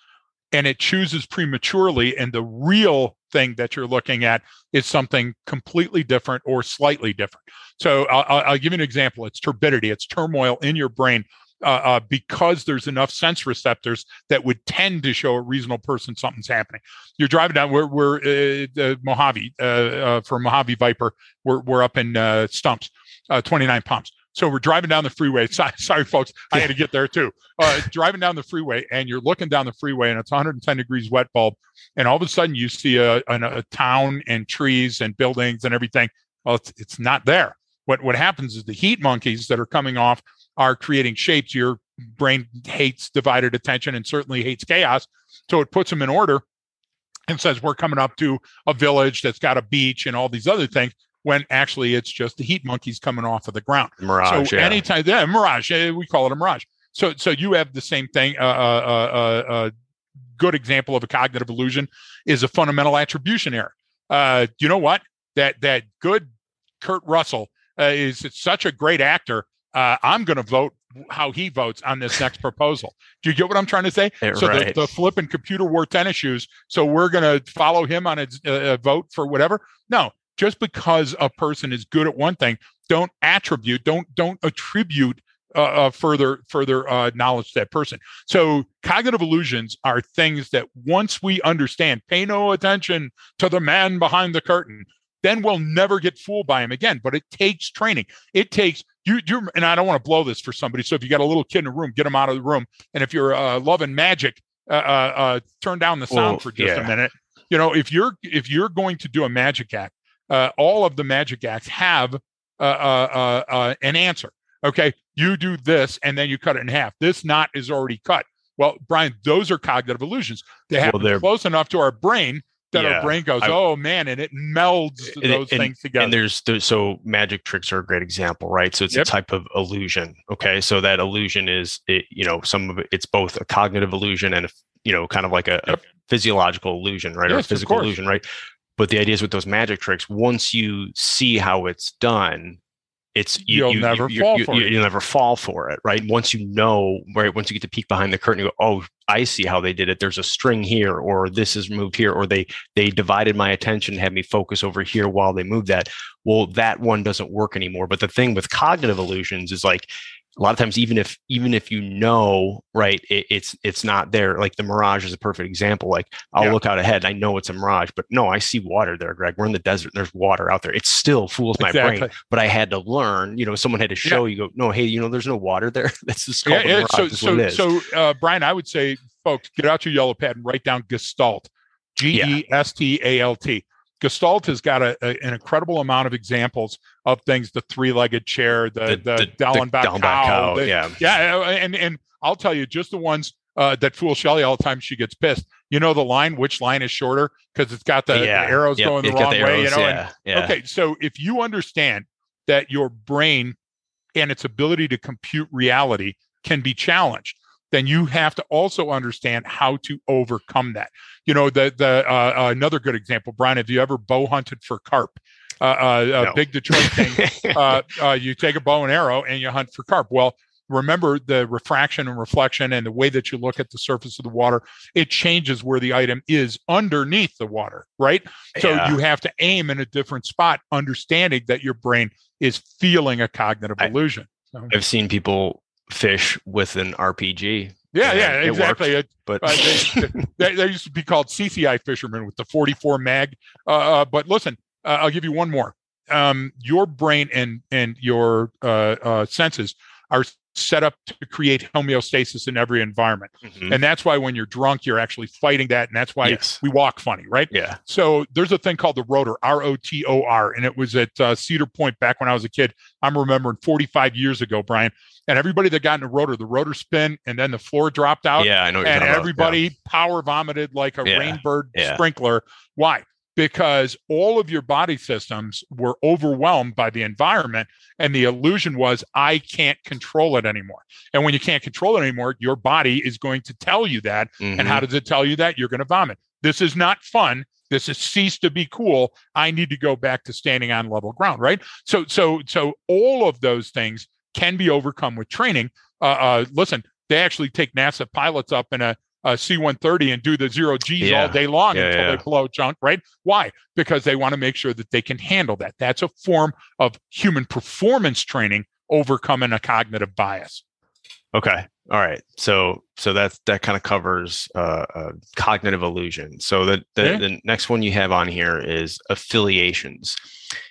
and it chooses prematurely and the real thing that you're looking at is something completely different or slightly different so i'll, I'll give you an example it's turbidity it's turmoil in your brain uh, uh, because there's enough sense receptors that would tend to show a reasonable person something's happening. You're driving down. We're we're uh, Mojave uh, uh, for Mojave Viper. We're we're up in uh, Stumps, 29 Palms. So we're driving down the freeway. <laughs> Sorry, sorry folks, I had to get there too. Uh, <laughs> driving down the freeway, and you're looking down the freeway, and it's 110 degrees wet bulb, and all of a sudden you see a, a, a town and trees and buildings and everything. Well, it's, it's not there. What what happens is the heat monkeys that are coming off are creating shapes. Your brain hates divided attention and certainly hates chaos, so it puts them in order and says we're coming up to a village that's got a beach and all these other things when actually it's just the heat monkeys coming off of the ground. Mirage. So yeah. anytime, yeah, mirage. We call it a mirage. So so you have the same thing. A uh, uh, uh, uh, good example of a cognitive illusion is a fundamental attribution error. Uh, you know what? That that good Kurt Russell uh, is such a great actor. I'm going to vote how he votes on this next proposal. Do you get what I'm trying to say? Yeah, so right. the, the flipping computer wore tennis shoes. So we're going to follow him on a vote for whatever. No, just because a person is good at one thing, don't attribute, don't don't attribute uh, uh, further further uh, knowledge to that person. So cognitive illusions are things that once we understand, pay no attention to the man behind the curtain, then we'll never get fooled by him again. But it takes training. It takes you. You and I don't want to blow this for somebody. So if you got a little kid in a room, get him out of the room. And if you're uh, loving magic, uh, uh, uh, turn down the sound well, for just yeah. a minute. You know, if you're if you're going to do a magic act, uh, all of the magic acts have uh, uh, uh, uh, an answer. Okay, you do this and then you cut it in half. This knot is already cut. Well, Brian, those are cognitive illusions. They happen well, close enough to our brain that yeah, our brain goes, "Oh man," and it melds and, those and, things together. And there's, there's, so magic tricks are a great example, right? So it's yep. a type of illusion. Okay, so that illusion is, it, you know, some of it, it's both a cognitive illusion and a, you know, kind of like a, yep. a physiological illusion, right, yes, or a physical illusion, right? But the idea is with those magic tricks, once you see how it's done, it's you, will never you, fall you, for you, it. You'll never fall for it, right? Once you know, right? Once you get to peek behind the curtain, you go, "Oh, I see how they did it. There's a string here, or this is moved here, or they they divided my attention, had me focus over here while they moved that." Well, that one doesn't work anymore. But the thing with cognitive illusions is like a lot of times even if even if you know right it, it's it's not there like the mirage is a perfect example like i'll yeah. look out ahead i know it's a mirage but no i see water there greg we're in the desert there's water out there it still fools my exactly. brain but i had to learn you know someone had to show yeah. you go no hey you know there's no water there <laughs> that's just called yeah, so so so uh, brian i would say folks get out your yellow pad and write down gestalt g-e-s-t-a-l-t Gestalt has got a, a, an incredible amount of examples of things: the three-legged chair, the the, the, the Dallenbach, cow, cow the, yeah, yeah, and and I'll tell you, just the ones uh, that fool Shelly all the time. She gets pissed. You know the line, which line is shorter because it's got the, yeah. the arrows yep. going the wrong arrows, way. You know, yeah. And, yeah. okay. So if you understand that your brain and its ability to compute reality can be challenged, then you have to also understand how to overcome that. You know, the the uh, uh, another good example, Brian. Have you ever bow hunted for carp? Uh, uh, no. big Detroit thing. <laughs> Uh, uh, you take a bow and arrow and you hunt for carp. Well, remember the refraction and reflection and the way that you look at the surface of the water it changes where the item is underneath the water right so yeah. you have to aim in a different spot understanding that your brain is feeling a cognitive I, illusion so. i've seen people fish with an RPG. Yeah, yeah, exactly. Worked, but uh, they, they, used to be called CCI fishermen with the 44 mag. Uh, uh, but listen, uh, I'll give you one more. Um, your brain and and your uh, uh, senses are set up to create homeostasis in every environment. Mm-hmm. And that's why when you're drunk, you're actually fighting that. And that's why yes. we walk funny, right? Yeah. So there's a thing called the rotor, R O T O R. And it was at uh, Cedar Point back when I was a kid. I'm remembering 45 years ago, Brian. And everybody that got in a rotor, the rotor spin and then the floor dropped out. Yeah, I know. and everybody yeah. power vomited like a yeah. rainbird yeah. sprinkler. Why? Because all of your body systems were overwhelmed by the environment. And the illusion was, I can't control it anymore. And when you can't control it anymore, your body is going to tell you that. Mm-hmm. And how mm-hmm. does it tell you that? You're going to vomit. This is not fun. This has ceased to be cool. I need to go back to standing on level ground, right? So, so, so all of those things can be overcome with training. Uh, uh, listen, they actually take NASA pilots up in a uh, C-130 and do the zero G's yeah. all day long yeah, until yeah. they blow junk, right? Why? Because they want to make sure that they can handle that. That's a form of human performance training, overcoming a cognitive bias. Okay. All right. So so that's that kind of covers uh, uh, cognitive illusion. So the the, the, next one you have on here is affiliations,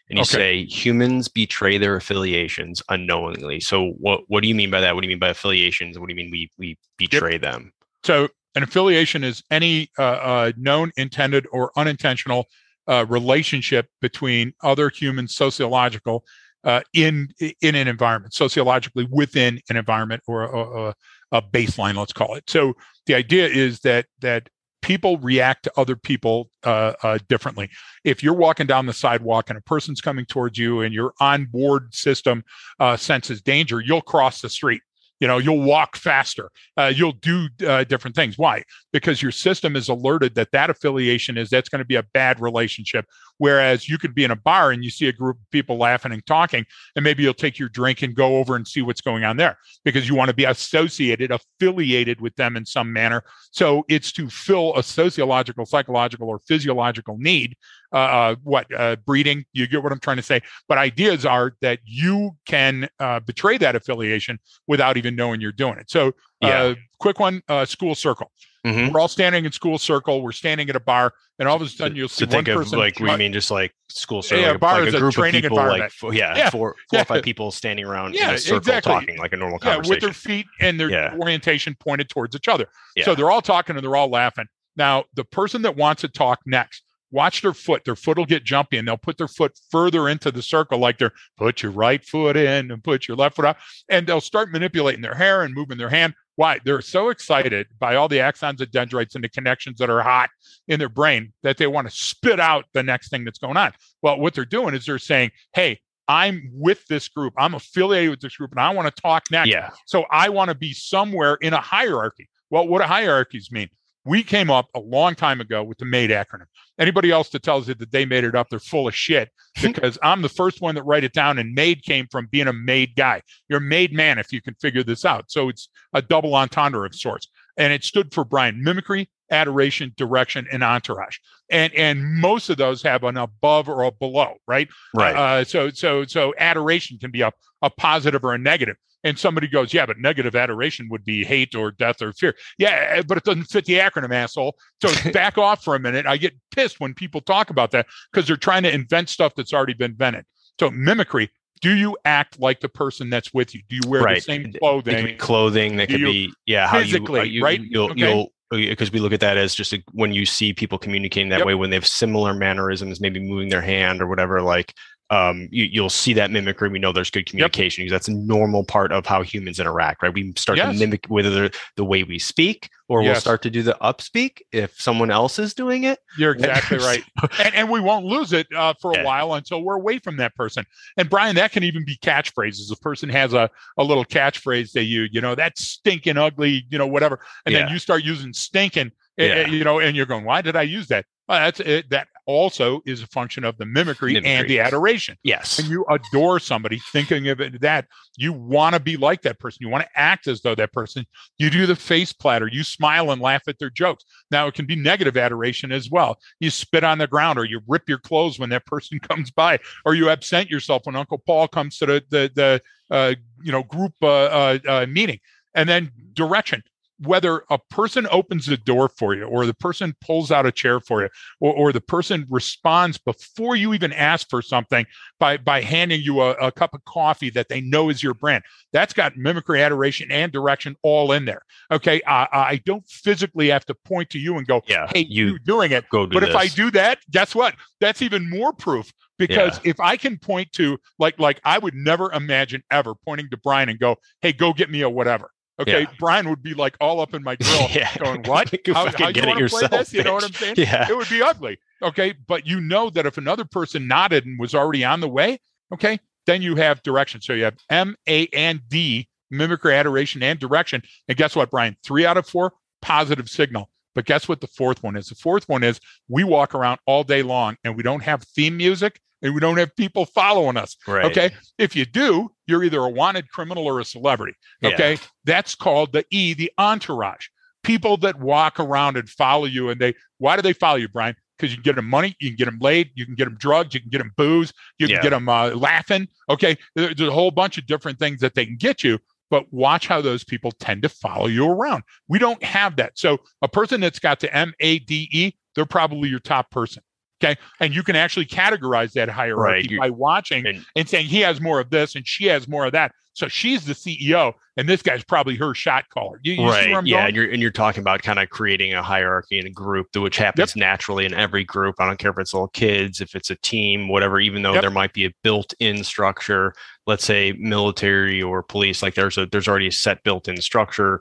and you okay. say humans betray their affiliations unknowingly. So what what do you mean by that? What do you mean by affiliations? What do you mean we we betray yep. them? So an affiliation is any uh, uh, known, intended, or unintentional uh, relationship between other humans, sociological, uh, in in an environment, sociologically within an environment or a, a, a baseline, let's call it. So the idea is that that people react to other people uh, uh, differently. If you're walking down the sidewalk and a person's coming towards you and your onboard system uh, senses danger, you'll cross the street you know you'll walk faster. Uh, you'll do uh, different things. Why? Because your system is alerted that that affiliation is that's going to be a bad relationship whereas you could be in a bar and you see a group of people laughing and talking and maybe you'll take your drink and go over and see what's going on there because you want to be associated affiliated with them in some manner so it's to fill a sociological psychological or physiological need uh, uh, what uh, breeding. You get what I'm trying to say. But ideas are that you can uh, betray that affiliation without even knowing you're doing it. So, uh, yeah. quick one: uh, school circle. Mm-hmm. We're all standing in school circle. We're standing at a bar, and all of a sudden you'll see so one person. like we mean just like school circle. Yeah, like, bar like is a group a training of people, environment. Like yeah, yeah, four, four yeah. or five people standing around yeah, in a circle exactly. talking like a normal conversation. Yeah, with their feet and their yeah. orientation pointed towards each other. Yeah. So they're all talking and they're all laughing. Now, the person that wants to talk next watch their foot. Their foot will get jumpy and they'll put their foot further into the circle, like they're put your right foot in and put your left foot out. And they'll start manipulating their hair and moving their hand. Why? They're so excited by all the axons and dendrites and the connections that are hot in their brain that they want to spit out the next thing that's going on. Well, what they're doing is they're saying, hey, I'm with this group. I'm affiliated with this group and I want to talk next. Yeah. So I want to be somewhere in a hierarchy. Well, what do hierarchies mean? We came up a long time ago with the MADE acronym. Anybody else that tells you that they made it up, they're full of shit <laughs> because I'm the first one that write it down. And MADE came from being a made guy. You're a made man if you can figure this out. So it's a double entendre of sorts. And it stood for Brian mimicry, adoration, direction, and entourage. And and most of those have an above or a below, right? Right. Uh, so so so adoration can be a, a positive or a negative. And somebody goes, "Yeah, but negative adoration would be hate or death or fear." Yeah, eh, but it doesn't fit the acronym, asshole. So <laughs> back off for a minute. I get pissed when people talk about that because they're trying to invent stuff that's already been invented. So mimicry. Do you act like the person that's with you? Do you wear Right. the same clothing? clothing that Do could be yeah how physically, you, uh, you right? you'll Okay. you'll because we look at that as just a, when you see people communicating that Yep. way when they have similar mannerisms maybe moving their hand or whatever like um you, you'll see that mimicry we know there's good communication because that's a normal part of how humans interact right we start Yes. to mimic whether the, the way we speak or we'll start to do the upspeak if someone else is doing it You're exactly <laughs> right. and, and we won't lose it uh, for a Yeah. while until we're away from that person. And Brian, that can even be catchphrases. A person has a, a little catchphrase they use, you know, that's stinking ugly, you know, whatever. And then you start using stinking, eh, Yeah. eh, you know, and you're going, why did I use that? Well, that's it. That also is a function of the mimicry, and the adoration. yes When you adore somebody, thinking of it that you want to be like that person, you want to act as though that person. You do the face platter, you smile and laugh at their jokes. Now it can be negative adoration as well. You spit on the ground, or you rip your clothes when that <laughs> person comes by, or you absent yourself when Uncle Paul comes to the the, the uh, you know group uh, uh, uh, meeting. And then direction. Whether a person opens the door for you, or the person pulls out a chair for you, or, or the person responds before you even ask for something by by handing you a, a cup of coffee that they know is your brand. That's got mimicry, adoration, and direction all in there. Okay, I, I don't physically have to point to you and go, yeah "Hey, you, doing it." go do But if I do that, guess what? That's even more proof because if I can point to like like I would never imagine ever pointing to Brian and go, "Hey, go get me a whatever." Okay, Yeah. Brian would be like all up in my grill, <laughs> yeah <laughs> going, "What? <laughs> How, how you get it want to play yourself, this?" You know what I'm saying? yeah it would be ugly. Okay. But you know that if another person nodded and was already on the way, okay, then you have direction. So you have M, A, and D, mimicry, adoration, and direction. And guess what, Brian? Three out of four, positive signal. But guess what the fourth one is? The fourth one is we walk around all day long and we don't have theme music and we don't have people following us. right Okay. If you do, you're either a wanted criminal or a celebrity. Yeah. Okay. That's called the E, the entourage. People that walk around and follow you. And they, why do they follow you, Brian? Because you can get them money, you can get them laid, you can get them drugs, you can get them booze, you can Yeah. get them uh, laughing. Okay. There- There's a whole bunch of different things that they can get you. But watch how those people tend to follow you around. We don't have that. So a person that's got the M A D E, they're probably your top person. Okay. And you can actually categorize that hierarchy Right. By watching and- and saying he has more of this and she has more of that. So she's the CEO, and this guy's probably her shot caller. You, you right yeah and you're and you're talking about kind of creating a hierarchy in a group which happens naturally in every group i don't care if it's little kids if it's a team whatever even though Yep. there might be a built-in structure let's say military or police like there's a there's already a set built-in structure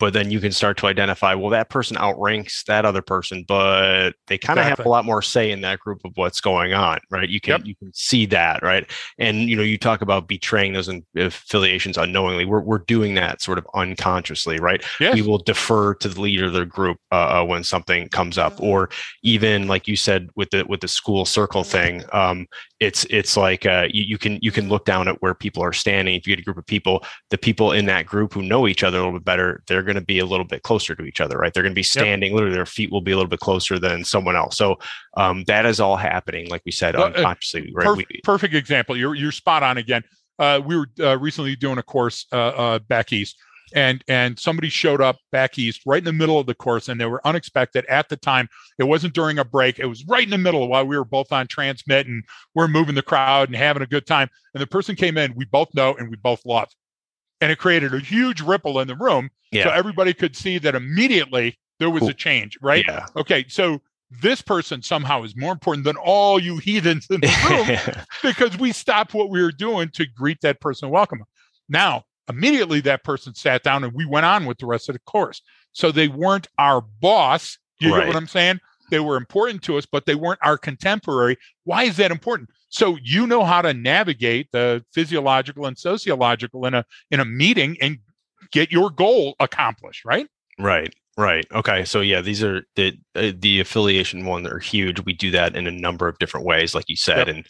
but then you can start to identify well that person outranks that other person but they kind of have a lot more say in that group of what's going on right? You can Yep. you can see that right? And you know you talk about betraying those affiliations unknowingly. We're, we're doing that sort of unconsciously right? Yes. we will defer to the leader of the group uh, uh, when something comes up or even like you said with the with the school circle thing um, it's it's like uh, you, you can you can look down at where people are standing. If you get a group of people the people in that group who know each other a little bit better they're going to be a little bit closer to each other right? They're going to be standing literally their feet will be a little bit closer than someone else. So um, that is all happening like we said Well, uh, unconsciously right? Perf- we, perfect example. You're you're spot on again. Uh, we were uh, recently doing a course uh, uh, back east, and and somebody showed up back east right in the middle of the course, and they were unexpected at the time. It wasn't during a break; it was right in the middle while we were both on transmit and we're moving the crowd and having a good time. And the person came in, we both know and we both love, and it created a huge ripple in the room. yeah So everybody could see that immediately there was Cool. a change, right? yeah Okay, so this person somehow is more important than all you heathens in the room <laughs> because we stopped what we were doing to greet that person and welcome them. Now, immediately that person sat down and we went on with the rest of the course. So they weren't our boss. You Right. get what I'm saying? They were important to us, but they weren't our contemporary. Why is that important? So you know how to navigate the physiological and sociological in a in a meeting and get your goal accomplished, right? Right. Right. Okay. So yeah, these are the uh, the affiliation one are huge. We do that in a number of different ways, like you said, Yep. and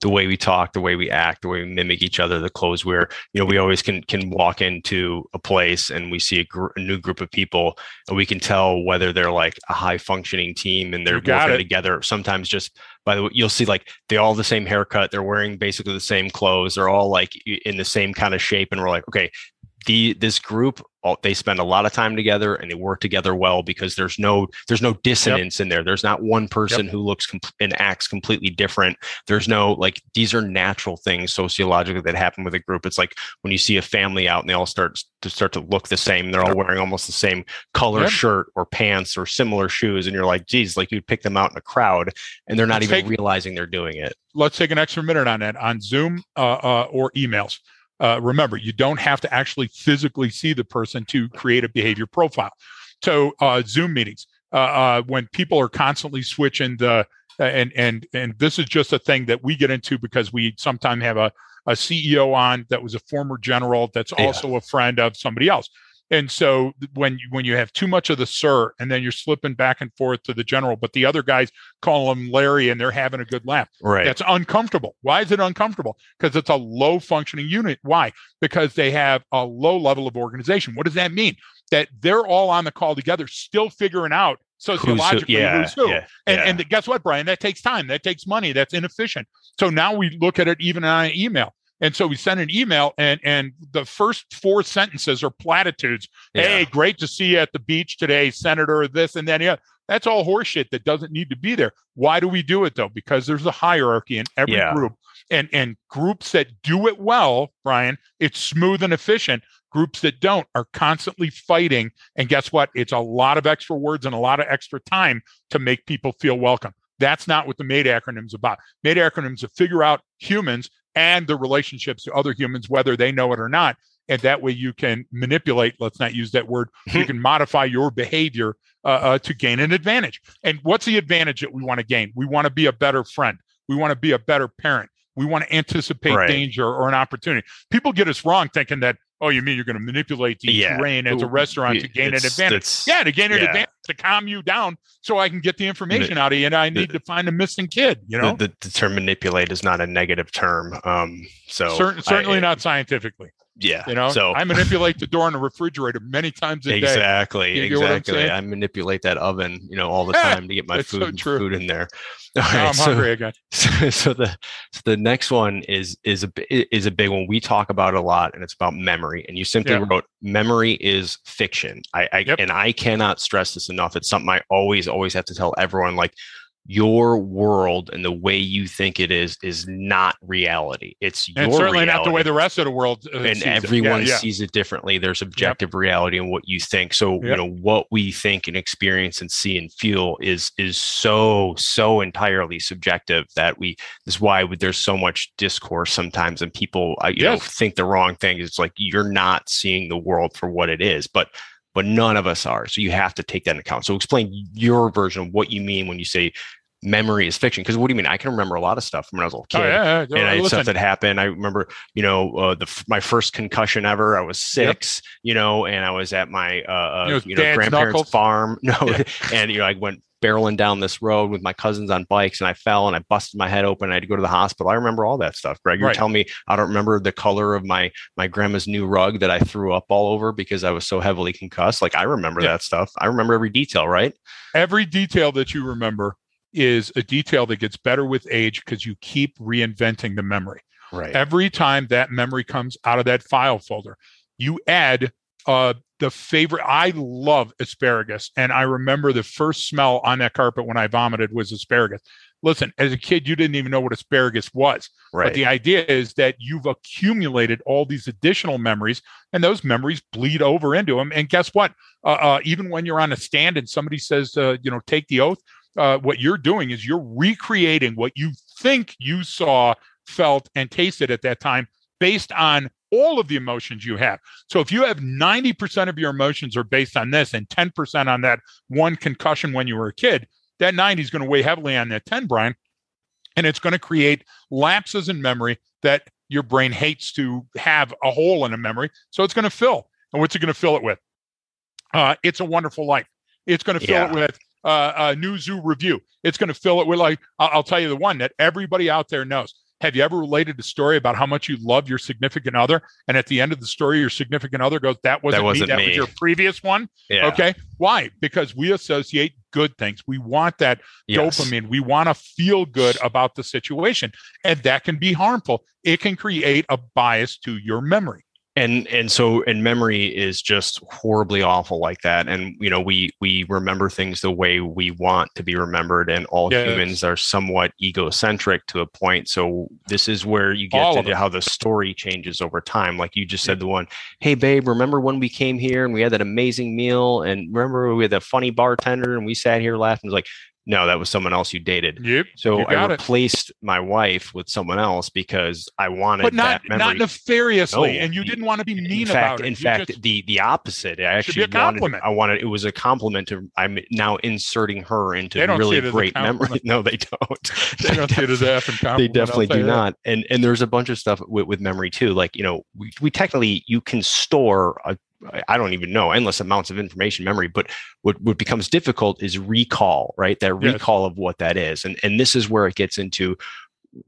the way we talk, the way we act, the way we mimic each other, the clothes we're, you know, we always can can walk into a place and we see a, gr- a new group of people, and we can tell whether they're like a high functioning team and they're working it. together. Sometimes just by the way, you'll see like they all the same haircut, they're wearing basically the same clothes, they're all like in the same kind of shape, and we're like, okay, the this group they spend a lot of time together and they work together well because there's no there's no dissonance yep. in there there's not one person yep. who looks comp- and acts completely different there's no like these are natural things sociologically that happen with a group it's like when you see a family out and they all start to start to look the same they're all wearing almost the same color yep. shirt or pants or similar shoes and you're like geez like you'd pick them out in a crowd and they're not let's even take, realizing they're doing it let's take an extra minute on that on zoom uh, uh, or emails uh, remember, you don't have to actually physically see the person to create a behavior profile. So uh, Zoom meetings, uh, uh when people are constantly switching the and and and this is just a thing that we get into because we sometimes have a a CEO on that was a former general that's also yeah. a friend of somebody else. And so when you, when you have too much of the sir, and then you're slipping back and forth to the general, but the other guys call him Larry, and they're having a good laugh. Right. That's uncomfortable. Why is it uncomfortable? Because it's a low functioning unit. Why? Because they have a low level of organization. What does that mean? That they're all on the call together, still figuring out sociologically who's who, yeah, who's who. Yeah, and, yeah. and guess what, Brian? That takes time. That takes money. That's inefficient. So now we look at it even on an email. And so we send an email, and and the first four sentences are platitudes. Yeah. Hey, great to see you at the beach today, Senator. This and then yeah, that's all horseshit that doesn't need to be there. Why do we do it though? Because there's a hierarchy in every yeah. group, and and groups that do it well, Brian, it's smooth and efficient. Groups that don't are constantly fighting, and guess what? It's a lot of extra words and a lot of extra time to make people feel welcome. That's not what the MADE acronym's about. MADE acronyms to figure out humans and the relationships to other humans, whether they know it or not. And that way you can manipulate, let's not use that word, <laughs> you can modify your behavior uh, uh, to gain an advantage. And what's the advantage that we want to gain? We want to be a better friend. We want to be a better parent. We want to anticipate right. danger or an opportunity. People get us wrong thinking that oh, you mean you're going to manipulate the yeah. terrain as a restaurant to gain it's, an advantage? Yeah, to gain an yeah. advantage to calm you down so I can get the information the, out of you and I need the, to find a missing kid, you know? The, the, term manipulate is not a negative term. Um, so Certain, certainly I, not scientifically. Yeah. You know, so I manipulate the door in the refrigerator many times a exactly, day. Exactly. Exactly. I manipulate that oven, you know, all the yeah, time to get my food so food in there. <laughs> All right, I'm so, hungry again. <laughs> So, so the so the next one is is a is a big one. We talk about a lot, and it's about memory. And you simply yeah. wrote, "Memory is fiction." I, I yep. and I cannot stress this enough. It's something I always always have to tell everyone. Like your world and the way you think it is is not reality. It's and your certainly reality. not the way the rest of the world uh, and everyone it. Yeah, yeah. sees it differently. There's objective yep. reality in what you think. So yep. you know what we think and experience and see and feel is is so so entirely subjective that we. This is why there's so much discourse sometimes and people uh, you yes. know think the wrong thing. It's like you're not seeing the world for what it is, but but none of us are. So you have to take that into account. So explain your version of what you mean when you say memory is fiction. Because what do you mean? I can remember a lot of stuff from when I was a little oh, kid, oh, yeah, yeah. and I had stuff that happened. I remember, you know, uh, the my first concussion ever. I was six, yep. you know, and I was at my uh, uh you know, grandparents' knuckles. farm. <laughs> No, yeah. and you know, I went barreling down this road with my cousins on bikes and I fell and I busted my head open. I had to go to the hospital. I remember all that stuff. Greg, you're right. telling me I don't remember the color of my my grandma's new rug that I threw up all over because I was so heavily concussed. Like I remember yeah. that stuff. I remember every detail, right? Every detail that you remember is a detail that gets better with age because you keep reinventing the memory. Right. Every time that memory comes out of that file folder, you add uh, the favorite. I love asparagus, and I remember the first smell on that carpet when I vomited was asparagus. Listen, as a kid, you didn't even know what asparagus was. Right. But the idea is that you've accumulated all these additional memories, and those memories bleed over into them. And guess what? Uh, uh, even when you're on a stand and somebody says, uh, you know, take the oath, uh, what you're doing is you're recreating what you think you saw, felt, and tasted at that time based on all of the emotions you have. So if you have 90% of your emotions are based on this and 10% on that one concussion when you were a kid, that 90 is going to weigh heavily on that 10, Brian. And it's going to create lapses in memory that your brain hates to have a hole in a memory. So it's going to fill. And what's it going to fill it with? Uh, it's a wonderful life. It's going to fill yeah. it with uh, uh, New Zoo Revue. It's going to fill it with like I'll, I'll, tell you the one that everybody out there knows. Have you ever related a story about how much you love your significant other, and at the end of the story, your significant other goes, "That wasn't, That wasn't me. That me." was your previous one." Yeah. Okay, why? Because we associate good things. We want that Yes. dopamine. We want to feel good about the situation, and that can be harmful. It can create a bias to your memory. And and so and memory is just horribly awful like that. And you know we we remember things the way we want to be remembered and all Yes. humans are somewhat egocentric to a point. So this is where you get All into how the story changes over time. Like you just said the one hey babe remember when we came here and we had that amazing meal? And remember we had that funny bartender and we sat here laughing? It's like no that was someone else you dated Yep. so I got it. replaced my wife with someone else because I wanted But not that memory. not nefariously, No. and you didn't want to be mean in fact, about it. in You fact, just- the the opposite. I actually a wanted. I wanted. It was a compliment to. I'm now inserting her into They really it as a great memory. <laughs> No, they don't. <laughs> they don't see it as <laughs> effing They compliment, I'll definitely do that. not. And and there's a bunch of stuff with, with memory too. Like you know, we, we technically you can store a I don't even know endless amounts of information memory, but what what becomes difficult is recall, right? That Yes. recall of what that is, and and this is where it gets into.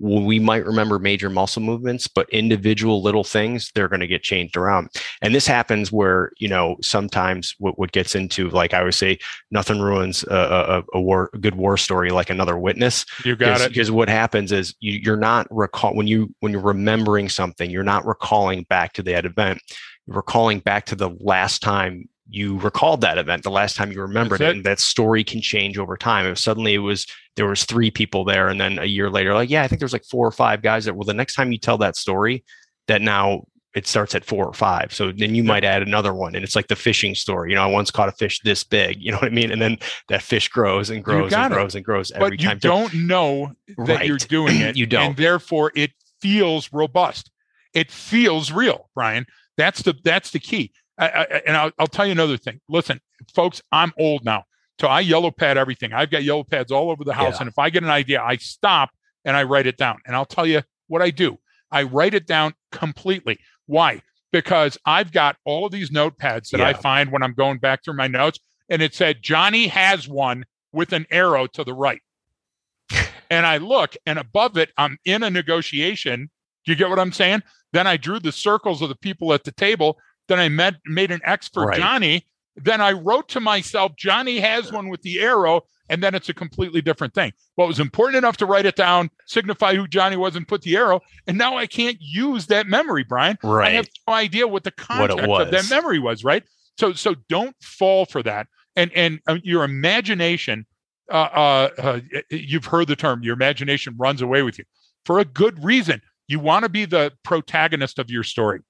We might remember major muscle movements, but individual little things they're going to get changed around, and this happens where you know sometimes what what gets into like I would say nothing ruins a, a, a war a good war story like another witness You got it. because what happens is you, you're not recall when you when you're remembering something you're not recalling back to that event recalling back to the last time you recalled that event the last time you remembered it. it. and that story can change over time if suddenly it was there was three people there and then a year later like yeah i think there's like four or five guys that well the next time you tell that story that now it starts at four or five so then you might add another one and it's like the fishing story you know i once caught a fish this big you know what i mean and then that fish grows and grows and it. grows and grows every but you time So- don't know that you're doing <clears throat> it. You don't. and therefore it feels robust. It feels real, Brian. That's the that's the key. I, I, and I'll, I'll tell you another thing. Listen, folks, I'm old now, so I yellow pad everything. I've got yellow pads all over the house, Yeah. and if I get an idea, I stop and I write it down. And I'll tell you what I do. I write it down completely. Why? Because I've got all of these notepads that I find when I'm going back through my notes, and it said Johnny has one with an arrow to the right. <laughs> and I look, and above it, I'm in a negotiation. Do you get what I'm saying? Then I drew the circles of the people at the table. Then I met, made an X for Right. Johnny. Then I wrote to myself, Johnny has one with the arrow, and then it's a completely different thing. Well, it was important enough to write it down, signify who Johnny was, and put the arrow. And now I can't use that memory, Brian. Right. I have no idea what the What context of that memory was, right? So, so don't fall for that. And and uh, your imagination uh, uh, uh, you've heard the term. Your imagination runs away with you for a good reason. You want to be the protagonist of your story.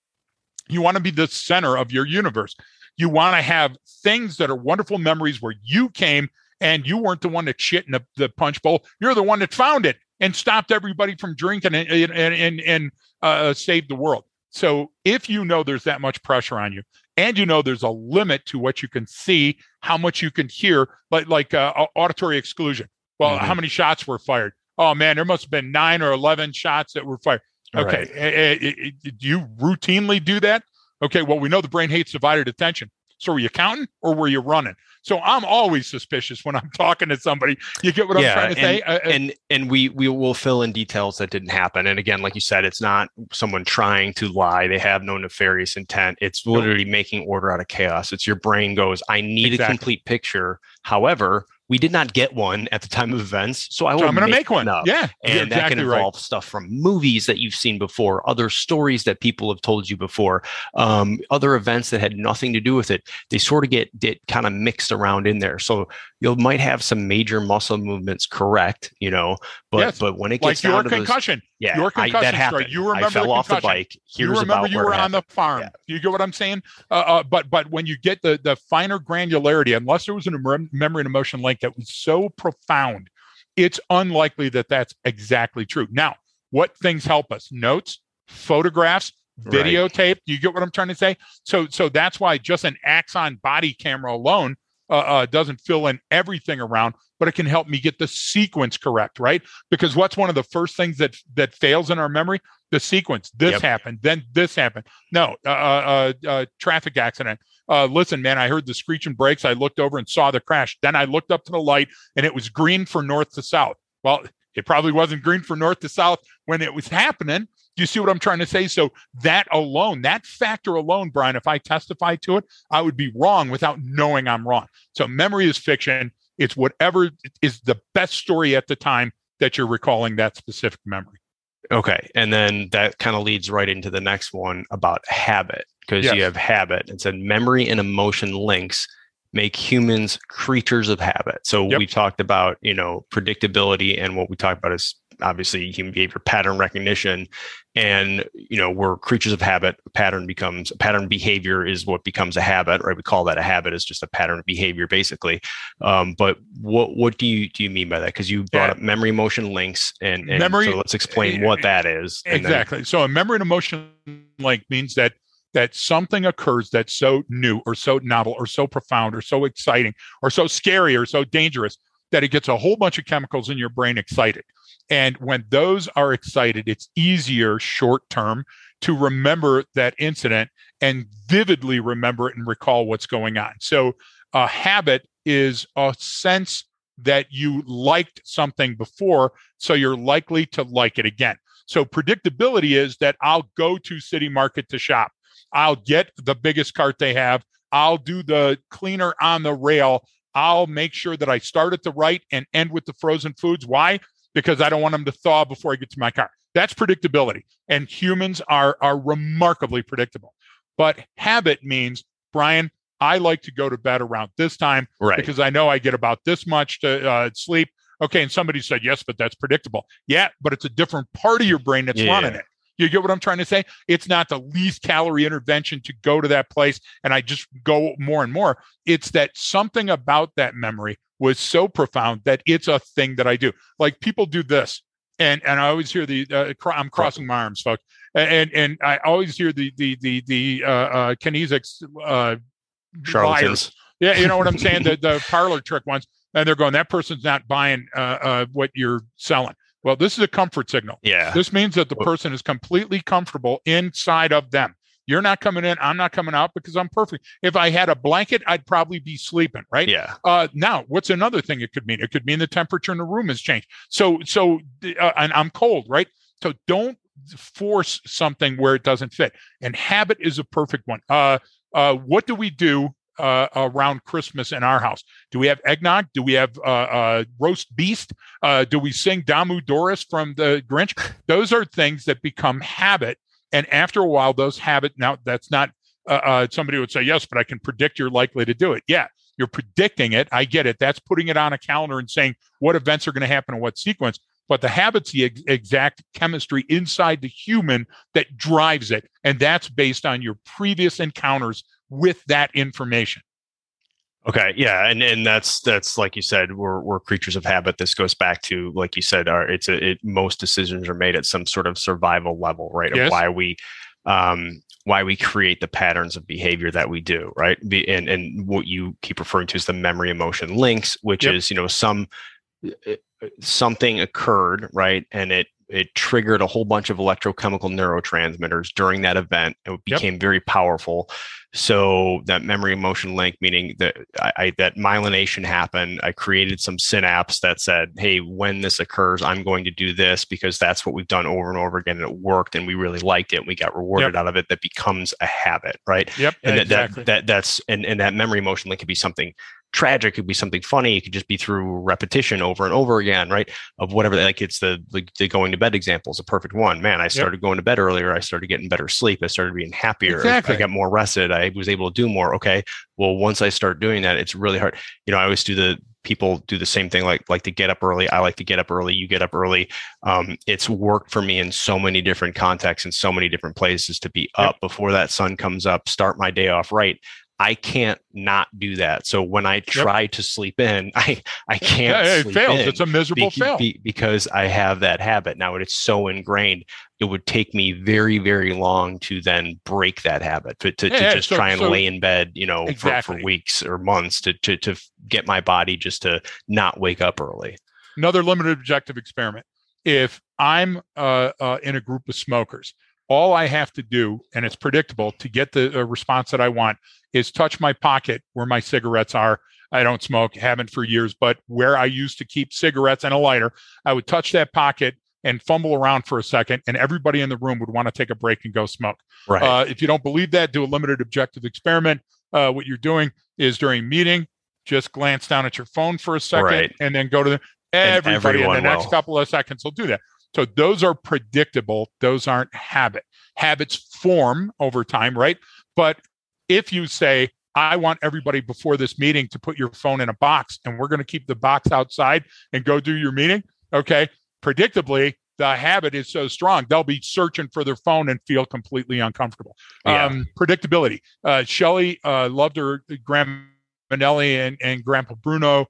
You want to be the center of your universe. You want to have things that are wonderful memories where you came and you weren't the one that shit in the, the punch bowl. You're the one that found it and stopped everybody from drinking and and and, and uh, saved the world. So if you know there's that much pressure on you, and you know there's a limit to what you can see, how much you can hear, like like uh, auditory exclusion. Well, Mhm. how many shots were fired? Oh man, there must have been nine or eleven shots that were fired. Okay, Right. eh, eh, eh, do you routinely do that? Okay, well we know the brain hates divided attention. So were you counting or were you running? So I'm always suspicious when I'm <laughs> talking to somebody. You get what Yeah, I'm trying to say? Uh, uh, and and we we will fill in details that didn't happen and again like you said it's not someone trying to lie they have no nefarious intent it's literally making order out of chaos it's your brain goes i need Exactly. a complete picture however we did not get one at the time of events so I so i'm going to make one. up. Yeah, and that can exactly right. involve stuff from movies that you've seen before other stories that people have told you before um, other events that had nothing to do with it they sort of get get kind of mixed around in there so you might have some major muscle movements correct you know but Yes. but when it Like gets down your to those, concussion. Yeah your I, concussion that story. You remember i fell the off the bike here's you remember you were on the farm. Yeah. You get what I'm saying? Uh, uh, but but when you get the the finer granularity, unless there was a mem- memory and emotion link that was so profound, it's unlikely that that's exactly true. Now, what things help us? Notes, photographs, Right. videotape. You get what I'm trying to say? So so that's why just an Axon body camera alone uh, uh, doesn't fill in everything around, but it can help me get the sequence correct, right? Because what's one of the first things that that fails in our memory? The sequence. This Yep. happened, then this happened. No, uh, uh, uh, traffic accident. Uh, listen, man, I heard the screeching brakes. I looked over and saw the crash. Then I looked up to the light, and it was green for north to south. Well, It probably wasn't green for north to south when it was happening. Do you see what I'm trying to say? So that alone, that factor alone, Brian, if I testify to it, I would be wrong without knowing I'm wrong. So memory is fiction. It's whatever is the best story at the time that you're recalling that specific memory. Okay. And then that kind of leads right into the next one about habit, because yes. you have habit. It said memory and emotion links make humans creatures of habit. So yep. we talked about, you know, predictability and what we talked about is obviously human behavior pattern recognition and you know we're creatures of habit. Pattern becomes pattern behavior is what becomes a habit right? We call that a habit is just a pattern of behavior basically. Um, but what what do you do you mean by that? Because you brought yeah. up memory emotion links and, and memory so let's explain what that is exactly then, so a memory and emotion link means that that something occurs that's so new or so novel or so profound or so exciting or so scary or so dangerous that it gets a whole bunch of chemicals in your brain excited and when those are excited, it's easier short term to remember that incident and vividly remember it and recall what's going on. So, a habit is a sense that you liked something before, so you're likely to like it again. So, predictability is that I'll go to City Market to shop. I'll get the biggest cart they have. I'll do the cleaner on the rail. I'll make sure that I start at the right and end with the frozen foods. Why? Because I don't want them to thaw before I get to my car. That's predictability. And humans are, are remarkably predictable. But habit means, Brian, I like to go to bed around this time right. because I know I get about this much to uh, sleep. Okay. And somebody said, yes, but that's predictable. Yeah, but it's a different part of your brain that's yeah. running it. You get what I'm trying to say? It's not the least calorie intervention to go to that place and I just go more and more. It's that something about that memory was so profound that it's a thing that I do. Like people do this, and and I always hear the uh, cr- I'm crossing my arms, folks, and and I always hear the the the the uh, uh, kinesics uh, charlatans. Yeah, you know what I'm saying? the the parlor trick ones, and they're going, that person's not buying uh, uh, what you're selling. Well, this is a comfort signal. Yeah. This means that the person is completely comfortable inside of them. You're not coming in. I'm not coming out because I'm perfect. If I had a blanket, I'd probably be sleeping, right? Yeah. Uh, now, what's another thing it could mean? It could mean the temperature in the room has changed. So, so, uh, and I'm cold, right? So don't force something where it doesn't fit. And habit is a perfect one. Uh, uh, what do we do uh, around Christmas in our house? Do we have eggnog? Do we have uh, uh, roast beast? Uh, do we sing Damu Doris from the Grinch? <laughs> Those are things that become habit and after a while, those habits now that's not uh, uh, somebody would say, yes, but I can predict you're likely to do it. Yeah, you're predicting it. I get it. That's putting it on a calendar and saying what events are going to happen in what sequence. But the habits, the ex- exact chemistry inside the human that drives it. And that's based on your previous encounters with that information. Okay, yeah, and and that's that's like you said, we're we're creatures of habit. This goes back to like you said, our it's a it, most decisions are made at some sort of survival level, right? Yes. Of why we um why we create the patterns of behavior that we do, right? And and what you keep referring to is the memory emotion links, which yep. is you know some uh, something occurred, right, and it it triggered a whole bunch of electrochemical neurotransmitters during that event. It became yep. very powerful. So that memory emotion link, meaning that I, I, that myelination happened. I created some synapse that said, "Hey, when this occurs, I'm going to do this because that's what we've done over and over again, and it worked, and we really liked it, and we got rewarded yep. out of it." That becomes a habit, right? Yep. And yeah, that, exactly. that, that that's and, and that memory emotion link could be something tragic, it could be something funny, it could just be through repetition over and over again, right? Of whatever, like it's the like the going to bed example is a perfect one. Man, I started yep. going to bed earlier. I started getting better sleep. I started being happier. Exactly. I got more rested. I was able to do more. Okay. Well, once I start doing that, it's really hard. You know, I always do the people do the same thing like like to get up early i like to get up early you get up early um, it's worked for me in so many different contexts and so many different places to be up yep. before that sun comes up start my day off right I can't not do that. So when I try yep. to sleep in, <laughs> I I can't. Yeah, it fails. It's a miserable be, fail be, because I have that habit now. It's so ingrained. It would take me very very long to then break that habit to, to, yeah, to just so, try and so lay in bed, you know, exactly. for, for weeks or months to, to to get my body just to not wake up early. Another limited objective experiment. If I'm uh, uh, in a group of smokers all I have to do, and it's predictable to get the uh, response that I want, is touch my pocket where my cigarettes are. I don't smoke, haven't for years, but where I used to keep cigarettes and a lighter, I would touch that pocket and fumble around for a second, and everybody in the room would want to take a break and go smoke. Right. Uh, if you don't believe that, do a limited objective experiment. Uh, what you're doing is during meeting, just glance down at your phone for a second, Right. and then go to the everybody in the everyone next will. couple of seconds will do that. So those are predictable. Those aren't habit. Habits form over time, right? But if you say, I want everybody before this meeting to put your phone in a box and we're going to keep the box outside and go do your meeting. Okay. Predictably, the habit is so strong, they'll be searching for their phone and feel completely uncomfortable. Yeah. Um, predictability. Uh, Shelly uh, loved her Grandma Manelli and, and Grandpa Bruno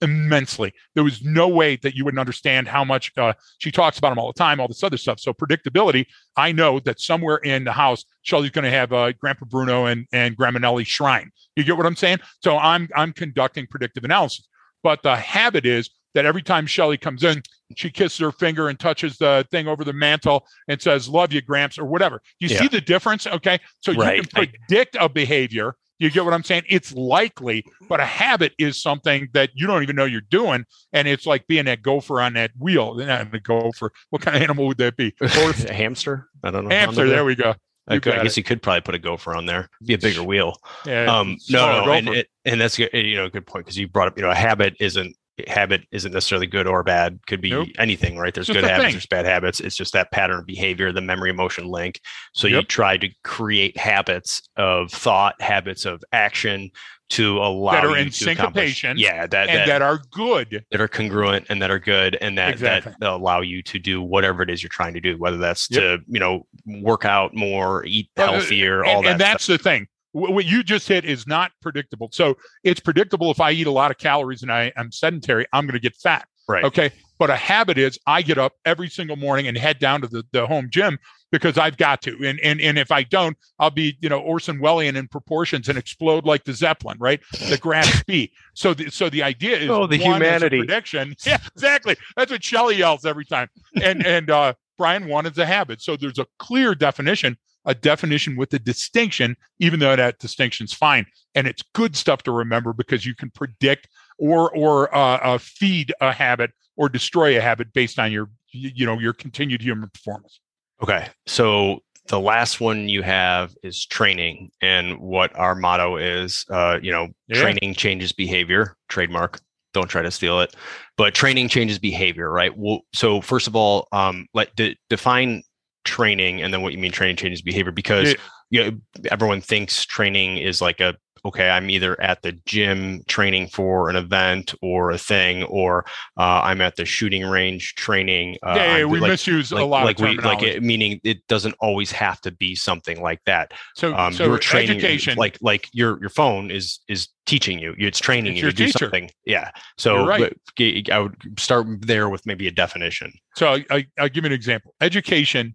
immensely. There was no way that you wouldn't understand how much uh, she talks about them all the time, all this other stuff. So predictability, I know that somewhere in the house, Shelly's going to have uh, Grandpa Bruno and and Grandma Nelly shrine. You get what I'm saying? So I'm I'm conducting predictive analysis. But the habit is that every time Shelly comes in, she kisses her finger and touches the thing over the mantle and says, "Love you, Gramps," or whatever. You Yeah. see the difference? Okay, so Right. you can predict a behavior. You get what I'm saying? It's likely, but a habit is something that you don't even know you're doing, and it's like being that gopher on that wheel. Not a gopher. What kind of animal would that be? <laughs> A hamster? I don't know. hamster. There we go. I, could- I guess you could probably put a gopher on there. Be a bigger wheel. Yeah. Um, no, no, and, it, and that's you know a good point because you brought up you know a habit isn't habit isn't necessarily good or bad. Could be Nope. anything, right? There's Just good habits, thing. there's bad habits. It's just that pattern of behavior, the memory emotion link. So you try to create habits of thought, habits of action to allow That are you in syncopation Yeah, that and that, that are good. that are congruent and that are good and that Exactly. that allow you to do whatever it is you're trying to do whether that's Yep. to you know work out more eat Uh, healthier all and, that and that's the thing. Wh- What you just hit is not predictable. So it's predictable if I eat a lot of calories and I, I'm sedentary, I'm going to get fat. right Okay. But a habit is I get up every single morning and head down to the, the home gym because I've got to. And, and and if I don't, I'll be, you know, Orson Welles in proportions and explode like the Zeppelin, right? The grass <laughs> be. So the so the idea is Oh, the one is a humanity. prediction. <laughs> Yeah, exactly. That's what Shelley yells every time. And and uh Brian one is a habit. So there's a clear definition, a definition with a distinction, even though that distinction's fine. And it's good stuff to remember because you can predict or or uh, uh, feed a habit or destroy a habit based on your you know your continued human performance. okay so the last one you have is training and what our motto is uh you know Yeah. training changes behavior trademark don't try to steal it but training changes behavior right well so first of all um let de- define training and then what you mean training changes behavior because Yeah. you know, everyone thinks training is like a okay i'm either at the gym training for an event or a thing or uh, i'm at the shooting range training uh, yeah, yeah, we like, misuse like, a lot like of we like it, meaning it doesn't always have to be something like that so um so you're training education, like like your your phone is is teaching you it's training It's you your to do something yeah so You're right. i would start there with maybe a definition so I, I, I'll give you an example. Education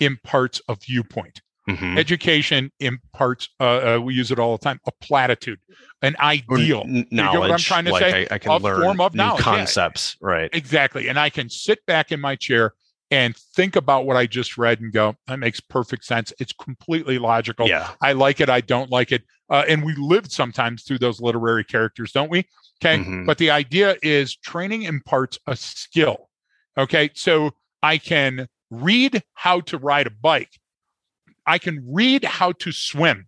imparts a viewpoint. Mhm. Education imparts. Uh, uh, we use it all the time. A platitude, an ideal. n- get what I'm trying to like say? I, I can A learn form of knowledge, yeah. concepts right Exactly. And I can sit back in my chair and think about what I just read and go, that makes perfect sense. It's completely logical. yeah I like it. I don't like it. Uh, and we live sometimes through those literary characters, don't we? Okay. Mhm. But the idea is training imparts a skill. Okay. So I can read how to ride a bike, I can read how to swim.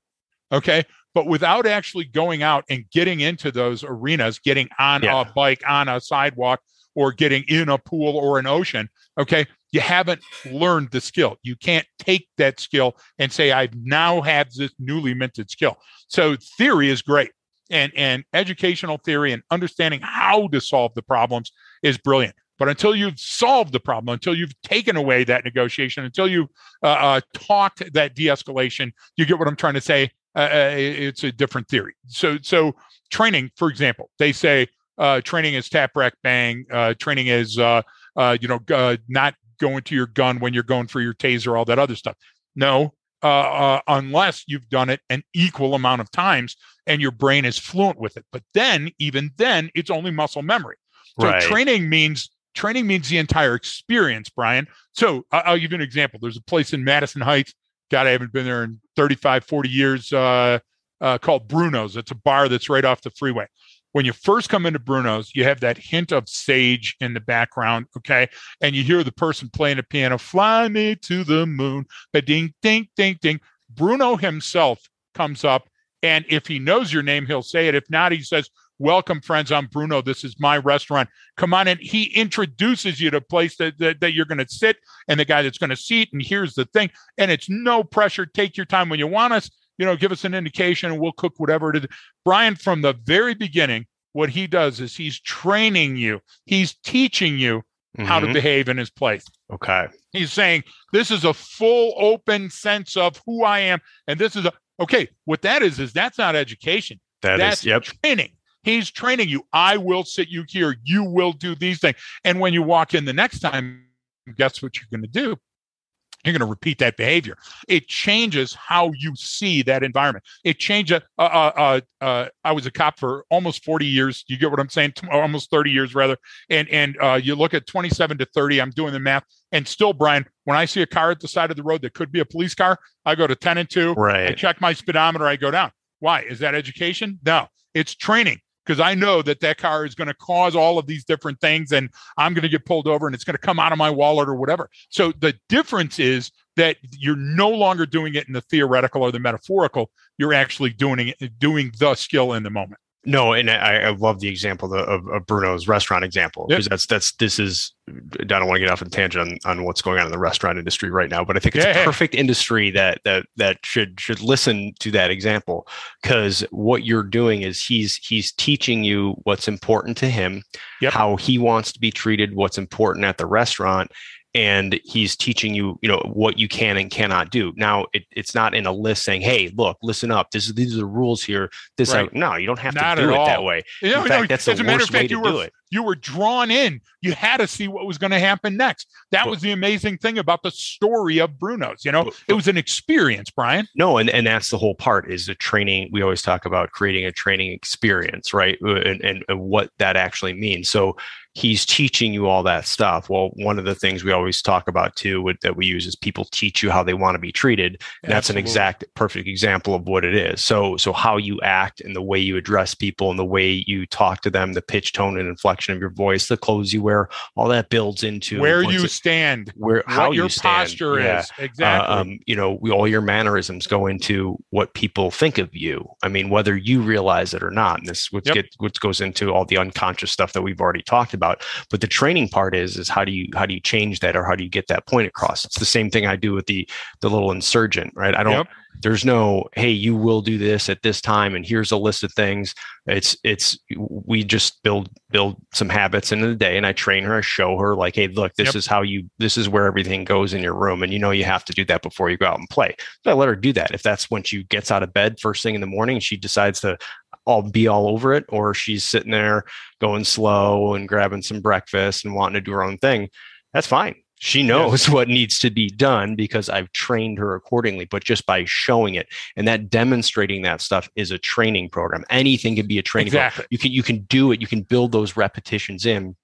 Okay. But without actually going out and getting into those arenas, getting on Yeah. a bike, on a sidewalk, or getting in a pool or an ocean, okay, you haven't learned the skill. You can't take that skill and say, I've now have this newly minted skill. So theory is great. And, and educational theory and understanding how to solve the problems is brilliant. But until you've solved the problem, until you've taken away that negotiation, until you've uh, uh, talked that de-escalation, you get what I'm trying to say. Uh, uh, it's a different theory. So, so training, for example, they say uh, training is tap, rack, bang. Uh, training is, uh, uh, you know, uh, not going to your gun when you're going for your taser, all that other stuff. No, uh, uh, unless you've done it an equal amount of times and your brain is fluent with it. But then, even then, it's only muscle memory. So Right. training means training means the entire experience, Brian. So I'll give you an example. There's a place in Madison Heights. God, I haven't been there in 35, 40 years. Uh, uh, called Bruno's. It's a bar that's right off the freeway. when you first come into Bruno's, you have that hint of sage in the background, okay? And you hear the person playing the piano, fly me to the moon, ba ding, ding, ding, ding. Bruno himself comes up, and if he knows your name, he'll say it. If not, he says, Welcome, friends. I'm Bruno. This is my restaurant. Come on in. He introduces you to a place that, that, that you're going to sit and the guy that's going to seat. And here's the thing. And it's no pressure. Take your time when you want us you know, give us an indication and we'll cook whatever it is. Brian, from the very beginning, what he does is he's training you, he's teaching you mm-hmm. how to mm-hmm. behave in his place. Okay. He's saying, this is a full open sense of who I am. And this is a, okay, what that is, is that's not education. That that's is, yep. training. He's training you. I will sit you here. You will do these things. And when you walk in the next time, guess what you're going to do? you're going to repeat that behavior. It changes how you see that environment. It changes. Uh, uh, uh, uh, I was a cop for almost 40 years. You get what I'm saying? Almost 30 years, rather. And and uh, you look at 27 to 30. I'm doing the math, and still, Brian, when I see a car at the side of the road that could be a police car, I go to 10 and 2. Right. I check my speedometer. I go down. Why? Is that education? No, it's training because I know that that car is going to cause all of these different things and I'm going to get pulled over and it's going to come out of my wallet or whatever. So the difference is that you're no longer doing it in the theoretical or the metaphorical. You're actually doing it, doing the skill in the moment. No, and I, I love the example of, of Bruno's restaurant example because yep. that's that's this is. I don't want to get off on a tangent on, on what's going on in the restaurant industry right now, but I think it's yeah, a perfect industry that that that should should listen to that example because what you're doing is he's he's teaching you what's important to him, yep. how he wants to be treated, what's important at the restaurant, and he's teaching you you know what you can and cannot do. Now it, it's not in a list saying hey look listen up. This is these are the rules here. This right. no you don't have not to do it all. that way in fact no, that's the worst way to do it you were drawn in. You had to see what was going to happen next. That was the amazing thing about the story of Bruno's. You know, it was an experience, Brian. No, and, and that's the whole part is the training. We always talk about creating a training experience, right? Uh, and, and, and what that actually means. So he's teaching you all that stuff. Well, one of the things we always talk about too with, that we use is people teach you how they want to be treated. And That's an exact perfect example of what it is. So so how you act and the way you address people and the way you talk to them, the pitch, tone, and inflection inflection of your voice, the clothes you wear, all that builds into where you it, stand, where how your you stand. posture yeah. is. Exactly. Uh, um, you know, we, all your mannerisms go into what people think of you. I mean, whether you realize it or not. And this which yep. get which goes into all the unconscious stuff that we've already talked about. But the training part is is how do you how do you change that or how do you get that point across? It's the same thing I do with the the little insurgent, right? I don't. Yep there's no hey you will do this at this time and here's a list of things. It's it's we just build build some habits into the day and i train her i show her like hey look this yep. is how you this is where everything goes in your room and you know you have to do that before you go out and play. But i let her do that. If that's when she gets out of bed first thing in the morning she decides to all be all over it or she's sitting there going slow and grabbing some breakfast and wanting to do her own thing that's fine she knows yes. what needs to be done because I've trained her accordingly, but just by showing it and that demonstrating that stuff is a training program. Anything can be a training exactly. program. You can you can do it, you can build those repetitions in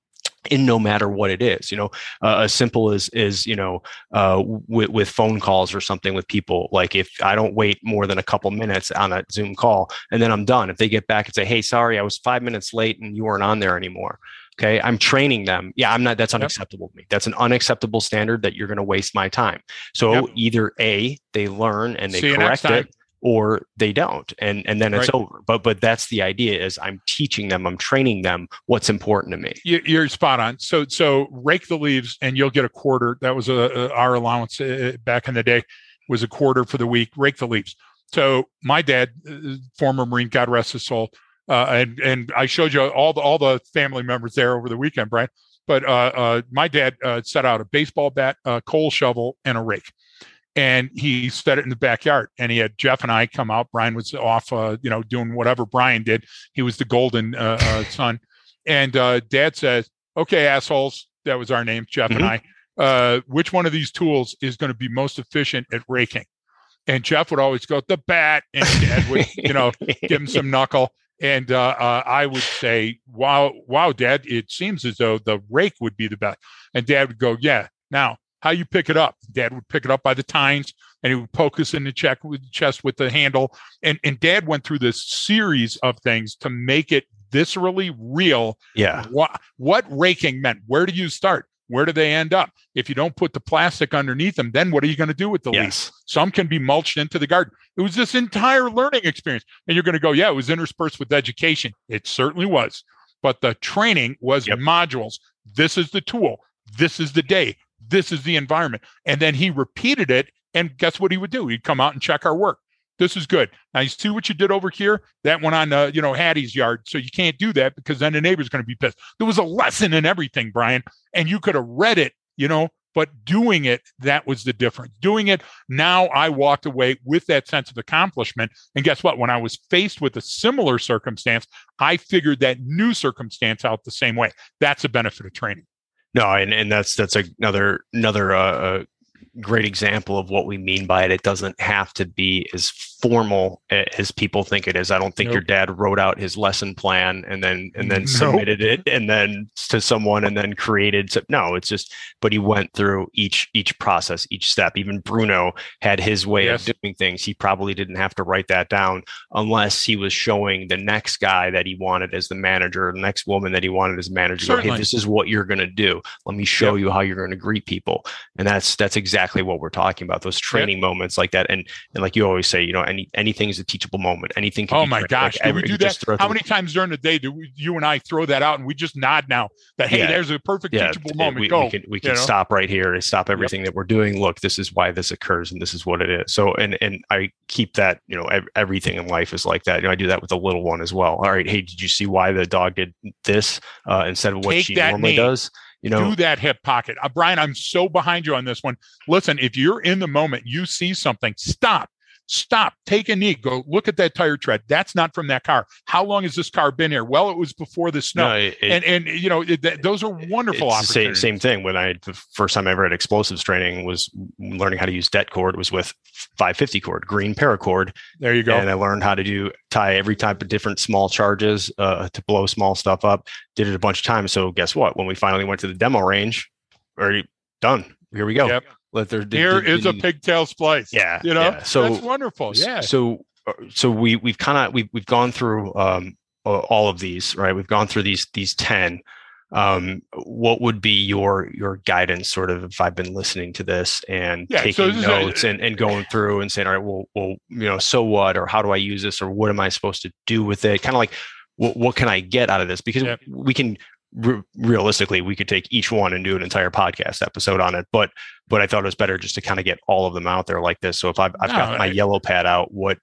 in no matter what it is you know uh, as simple as is you know uh, with, with phone calls or something with people like if i don't wait more than a couple minutes on a zoom call and then i'm done if they get back and say hey sorry i was five minutes late and you weren't on there anymore Okay. I'm training them. Yeah, I'm not, that's unacceptable yep. to me. That's an unacceptable standard that you're going to waste my time. So yep. either A, they learn and they See correct it or they don't and and then it's right. over but but that's the idea is i'm teaching them i'm training them what's important to me you're spot on so so rake the leaves and you'll get a quarter that was a, a our allowance uh, back in the day was a quarter for the week rake the leaves so my dad uh, former marine god rest his soul uh, and and I showed you all the all the family members there over the weekend, Brian. But uh, uh, my dad uh, set out a baseball bat, a coal shovel, and a rake, and he set it in the backyard. And he had Jeff and I come out. Brian was off, uh, you know, doing whatever Brian did. He was the golden uh, son. And Dad says, "Okay, assholes." That was our name, Jeff mm-hmm. and I. which one of these tools is going to be most efficient at raking? And Jeff would always go the bat, and Dad would, you know, give him some knuckle. And uh, uh, I would say, wow, wow, dad, it seems as though the rake would be the best. And dad would go, yeah. Now, how you pick it up? Dad would pick it up by the tines and he would poke us in the check with the chest with the handle. And, and dad went through this series of things to make it viscerally real. Yeah. What what raking meant. Where do you start? Where do they end up? If you don't put the plastic underneath them, then what are you going to do with the Yes. leaves? Some can be mulched into the garden. It was this entire learning experience. And you're going to go, yeah, it was interspersed with education. It certainly was. But the training was Yep. modules. This is the tool. This is the day. This is the environment. And then he repeated it. And guess what he would do? He'd come out and check our work. This is good. Now you see what you did over here. That went on, uh, you know, Hattie's yard. So you can't do that because then the neighbor's going to be pissed. There was a lesson in everything, Brian, and you could have read it, you know, but doing it, that was the difference. Doing it, now I walked away with that sense of accomplishment. And guess what? When I was faced with a similar circumstance, I figured that new circumstance out the same way. That's a benefit of training. No, and, and that's that's another another uh, uh, great example of what we mean by it. It doesn't have to be as formal eh, as people think it is. I don't think your dad wrote out his lesson plan and then and then Nope. submitted it and then to someone and then created. So, no, it's just. But he went through each each process, each step. Even Bruno had his way Yes. of doing things. He probably didn't have to write that down unless he was showing the next guy that he wanted as the manager, the next woman that he wanted as manager. go, Hey, this is what you're going to do. Let me show Yep. you how you're going to greet people and that's that's exactly what we're talking about those training moments like that and and like you always say you know any anything is a teachable moment anything can Oh be my trained. gosh, Like, do every- we do that? How many times during the day do we, you and I throw that out and we just nod now that hey, Yeah. there's a perfect yeah teachable th- moment. we, Go. we can we can you know? stop right here and stop everything that we're doing look this is why this occurs and this is what it is so and and i keep that you know everything in life is like that you know i do that with the little one as well all right hey did you see why the dog did this uh, instead of what Take she normally knee. does you know do that hip pocket. Uh, Brian, I'm so behind you on this one. Listen, if you're in the moment, you see something, stop. Stop. Take a knee. Go look at that tire tread. That's not from that car. How long has this car been here? Well, it was before the snow. no, it- and and you know it, that, those are wonderful same, same thing when i the first time i ever had explosives training was learning how to use det cord was with 550 cord green paracord There you go. and i learned how to do tie every type of different small charges uh, to blow small stuff up did it a bunch of times so guess what when we finally went to the demo range already done here we go Yep. Let there Here is a pigtail splice. yeah You know, yeah. so that's wonderful. Yeah. so uh, so we we've kind of we've we've gone through um all of these right we've gone through these these 10 um what would be your your guidance sort of if i've been listening to this and Yeah, so taking this is a- notes and, and going through and saying all right well well you know so what or how do i use this or what am i supposed to do with it kind of like what, what can i get out of this because Yep. we can re- realistically we could take each one and do an entire podcast episode on it but but i thought it was better just to kind of get all of them out there like this so if i've, I've got oh, my I- yellow pad out what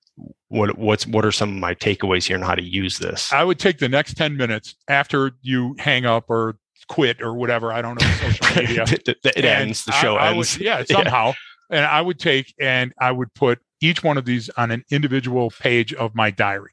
what what's what are some of my takeaways here and how to use this I would take the next 10 minutes after you hang up or quit or whatever. I don't know <laughs> social media. it, it ends the I- show I would- ends yeah, <laughs> Yeah. somehow. And I would take and I would put each one of these on an individual page of my diary.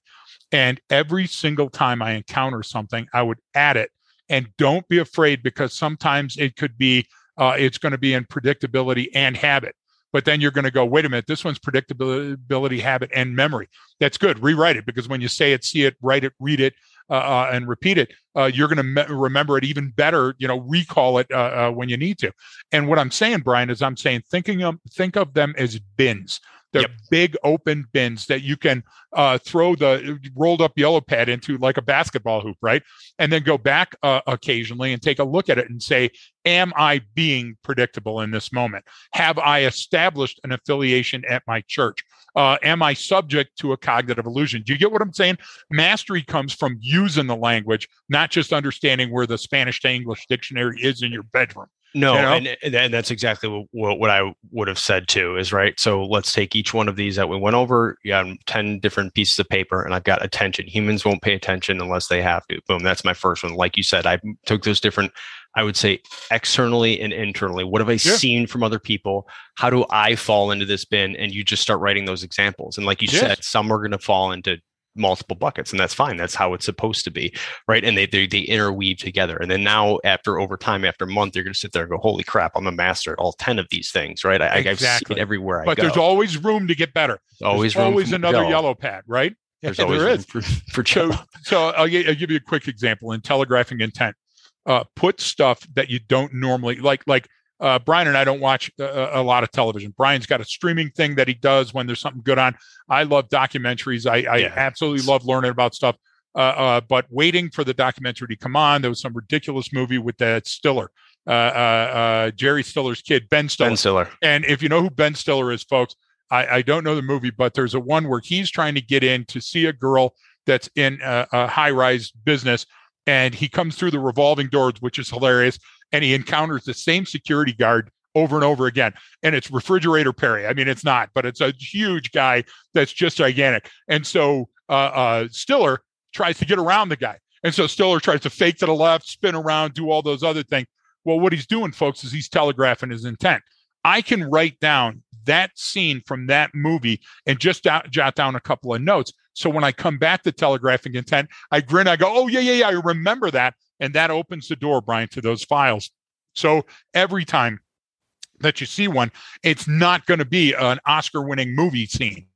And every single time I encounter something, I would add it. And don't be afraid because sometimes it could be, uh, it's going to be in predictability and habit. But then you're going to go, wait a minute, this one's predictability, habit, and memory. That's good. Rewrite it because when you say it, see it, write it, read it, uh, uh, and repeat it, uh, you're going to me- remember it even better. You know, recall it uh, uh, when you need to. And what I'm saying, Brian, is I'm saying thinking of think of them as bins. They're Yep. big open bins that you can uh, throw the rolled up yellow pad into like a basketball hoop, right? And then go back uh, occasionally and take a look at it and say, Am I being predictable in this moment? Have I established an affiliation at my church? Uh, am I subject to a cognitive illusion? Do you get what I'm saying? Mastery comes from using the language, not just understanding where the Spanish to English dictionary is in your bedroom. No, You know? and, and that's exactly what, what I would have said too. Is right. So let's take each one of these that we went over. You have ten different pieces of paper, and I've got attention. Humans won't pay attention unless they have to. Boom. That's my first one. Like you said, I took those different. I would say externally and internally. What have I Yeah. seen from other people? How do I fall into this bin? And you just start writing those examples. And like you Yes. said, some are going to fall into multiple buckets and that's fine that's how it's supposed to be right and they, they they interweave together and then now after over time after a month you're going to sit there and go holy crap i'm a master at all 10 of these things right I, I- i've seen Exactly. it everywhere But i go there's always room to get better. always There's always another Joe. yellow pad, right? <laughs> there's <laughs> Yeah, always there room for, for So, so I'll, I'll give you a quick example in telegraphing intent. Uh, put stuff that you don't normally like. Like uh, Brian and I don't watch uh, a lot of television. Brian's got a streaming thing that he does when there's something good on. I love documentaries. I, I Yeah. absolutely love learning about stuff. uh, uh, but waiting for the documentary to come on. There was some ridiculous movie with that Stiller, uh, uh, uh, Jerry Stiller's kid, Ben Stiller. Ben Stiller. And if you know who Ben Stiller is, folks, I, I don't know the movie, but there's a one where he's trying to get in to see a girl that's in a, a high rise business. And he comes through the revolving doors, which is hilarious. And he encounters the same security guard over and over again. And it's refrigerator Perry. I mean, it's not, but it's a huge guy that's just gigantic. And so uh, uh, Stiller tries to get around the guy. And so Stiller tries to fake to the left, spin around, do all those other things. Well, what he's doing, folks, is he's telegraphing his intent. I can write down that scene from that movie and just jot down a couple of notes. So when I come back to telegraphing intent, I grin, I go, oh, yeah, yeah, yeah, I remember that. And that opens the door, Brian, to those files. So every time that you see one, it's not going to be an Oscar winning movie scene.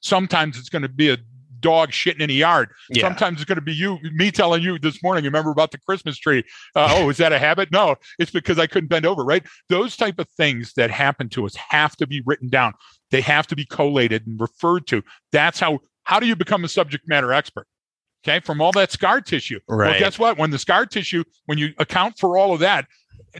Sometimes it's going to be a dog shitting in a yard. Yeah. Sometimes it's going to be you, me telling you this morning. You remember about the Christmas tree? Uh, oh, is that a habit? No, it's because I couldn't bend over. Right? Those type of things that happen to us have to be written down. They have to be collated and referred to. That's how. How do you become a subject matter expert? Okay, from all that scar tissue. Right. Well, guess what? When the scar tissue, when you account for all of that,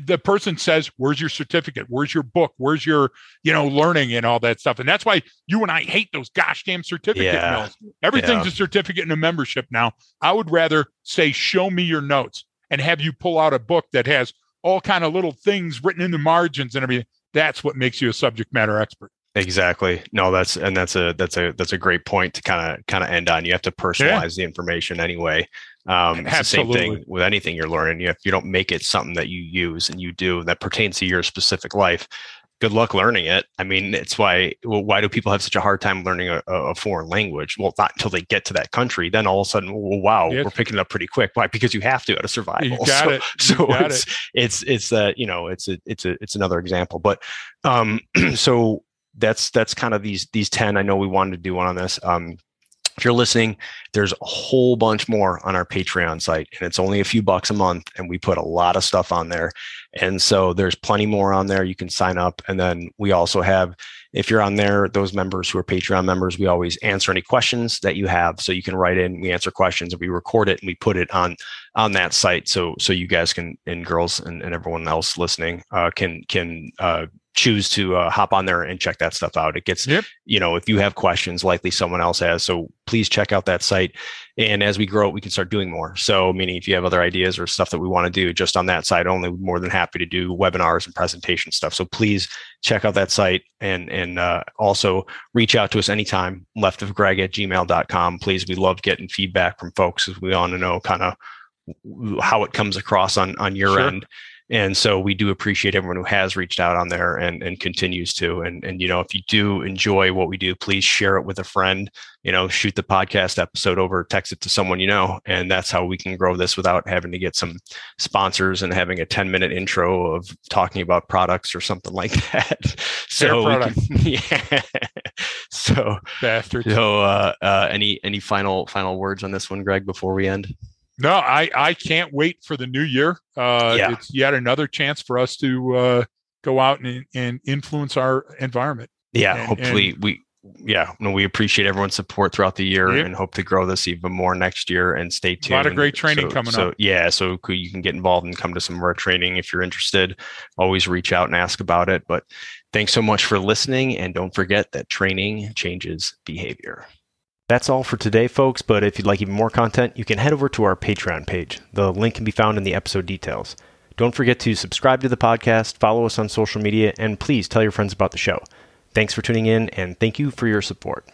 the person says, "Where's your certificate? Where's your book? Where's your, you know, learning and all that stuff?" And that's why you and I hate those gosh damn certificate yeah. mills. Everything's yeah. a certificate and a membership now. I would rather say, "Show me your notes," and have you pull out a book that has all kind of little things written in the margins and everything. That's what makes you a subject matter expert. Exactly. No, that's and that's a that's a that's a great point to kind of kind of end on. You have to personalize yeah. the information anyway. Um, it's the same thing with anything you're learning. You If you don't make it something that you use and you do that pertains to your specific life, good luck learning it. I mean, it's why well, why do people have such a hard time learning a, a, foreign language? Well, not until they get to that country. Then all of a sudden, well, wow, yes. we're picking it up pretty quick. Why? Because you have to out of survival. You <laughs> got so, it. You so got it's, it. it's it's that you know it's a it's a it's another example. But um, <clears throat> so that's that's kind of these these ten. I know we wanted to do one on this. Um, if you're listening, there's a whole bunch more on our Patreon site, and it's only a few bucks a month, and we put a lot of stuff on there. And so there's plenty more on there. You can sign up, and then we also have, if you're on there, those members who are Patreon members, we always answer any questions that you have. So you can write in, we answer questions, and we record it, and we put it on on that site, so so you guys can and girls and, and everyone else listening uh, can can uh, choose to uh, hop on there and check that stuff out. It gets, yep. you know, if you have questions, likely someone else has. So please check out that site. And as we grow we can start doing more. So, meaning if you have other ideas or stuff that we want to do just on that site only, more than happy to do webinars and presentation stuff. So please check out that site and and uh, also reach out to us anytime. Left of Greg at gmail.com. Please, we love getting feedback from folks as we want to know kind of how it comes across on on your sure. end and so we do appreciate everyone who has reached out on there and, and continues to. And, and, you know, if you do enjoy what we do, please share it with a friend, you know, shoot the podcast episode over, text it to someone you know. And that's how we can grow this without having to get some sponsors and having a 10 minute intro of talking about products or something like <laughs> that. so, can, <laughs> yeah. so, bastard. So, uh, uh, any, any final, final words on this one, Greg, before we end? No, I, I can't wait for the new year. Uh, yeah. It's yet another chance for us to uh, go out and, and influence our environment. Yeah, and, hopefully and, we yeah, no, we appreciate everyone's support throughout the year and hope to grow this even more next year and stay tuned. A lot of great training so, coming so, up. Yeah, so you can get involved and come to some of our training if you're interested. Always reach out and ask about it. But thanks so much for listening. And don't forget that training changes behavior. That's all for today, folks, but if you'd like even more content, you can head over to our Patreon page. The link can be found in the episode details. Don't forget to subscribe to the podcast, follow us on social media, and please tell your friends about the show. Thanks for tuning in, and thank you for your support.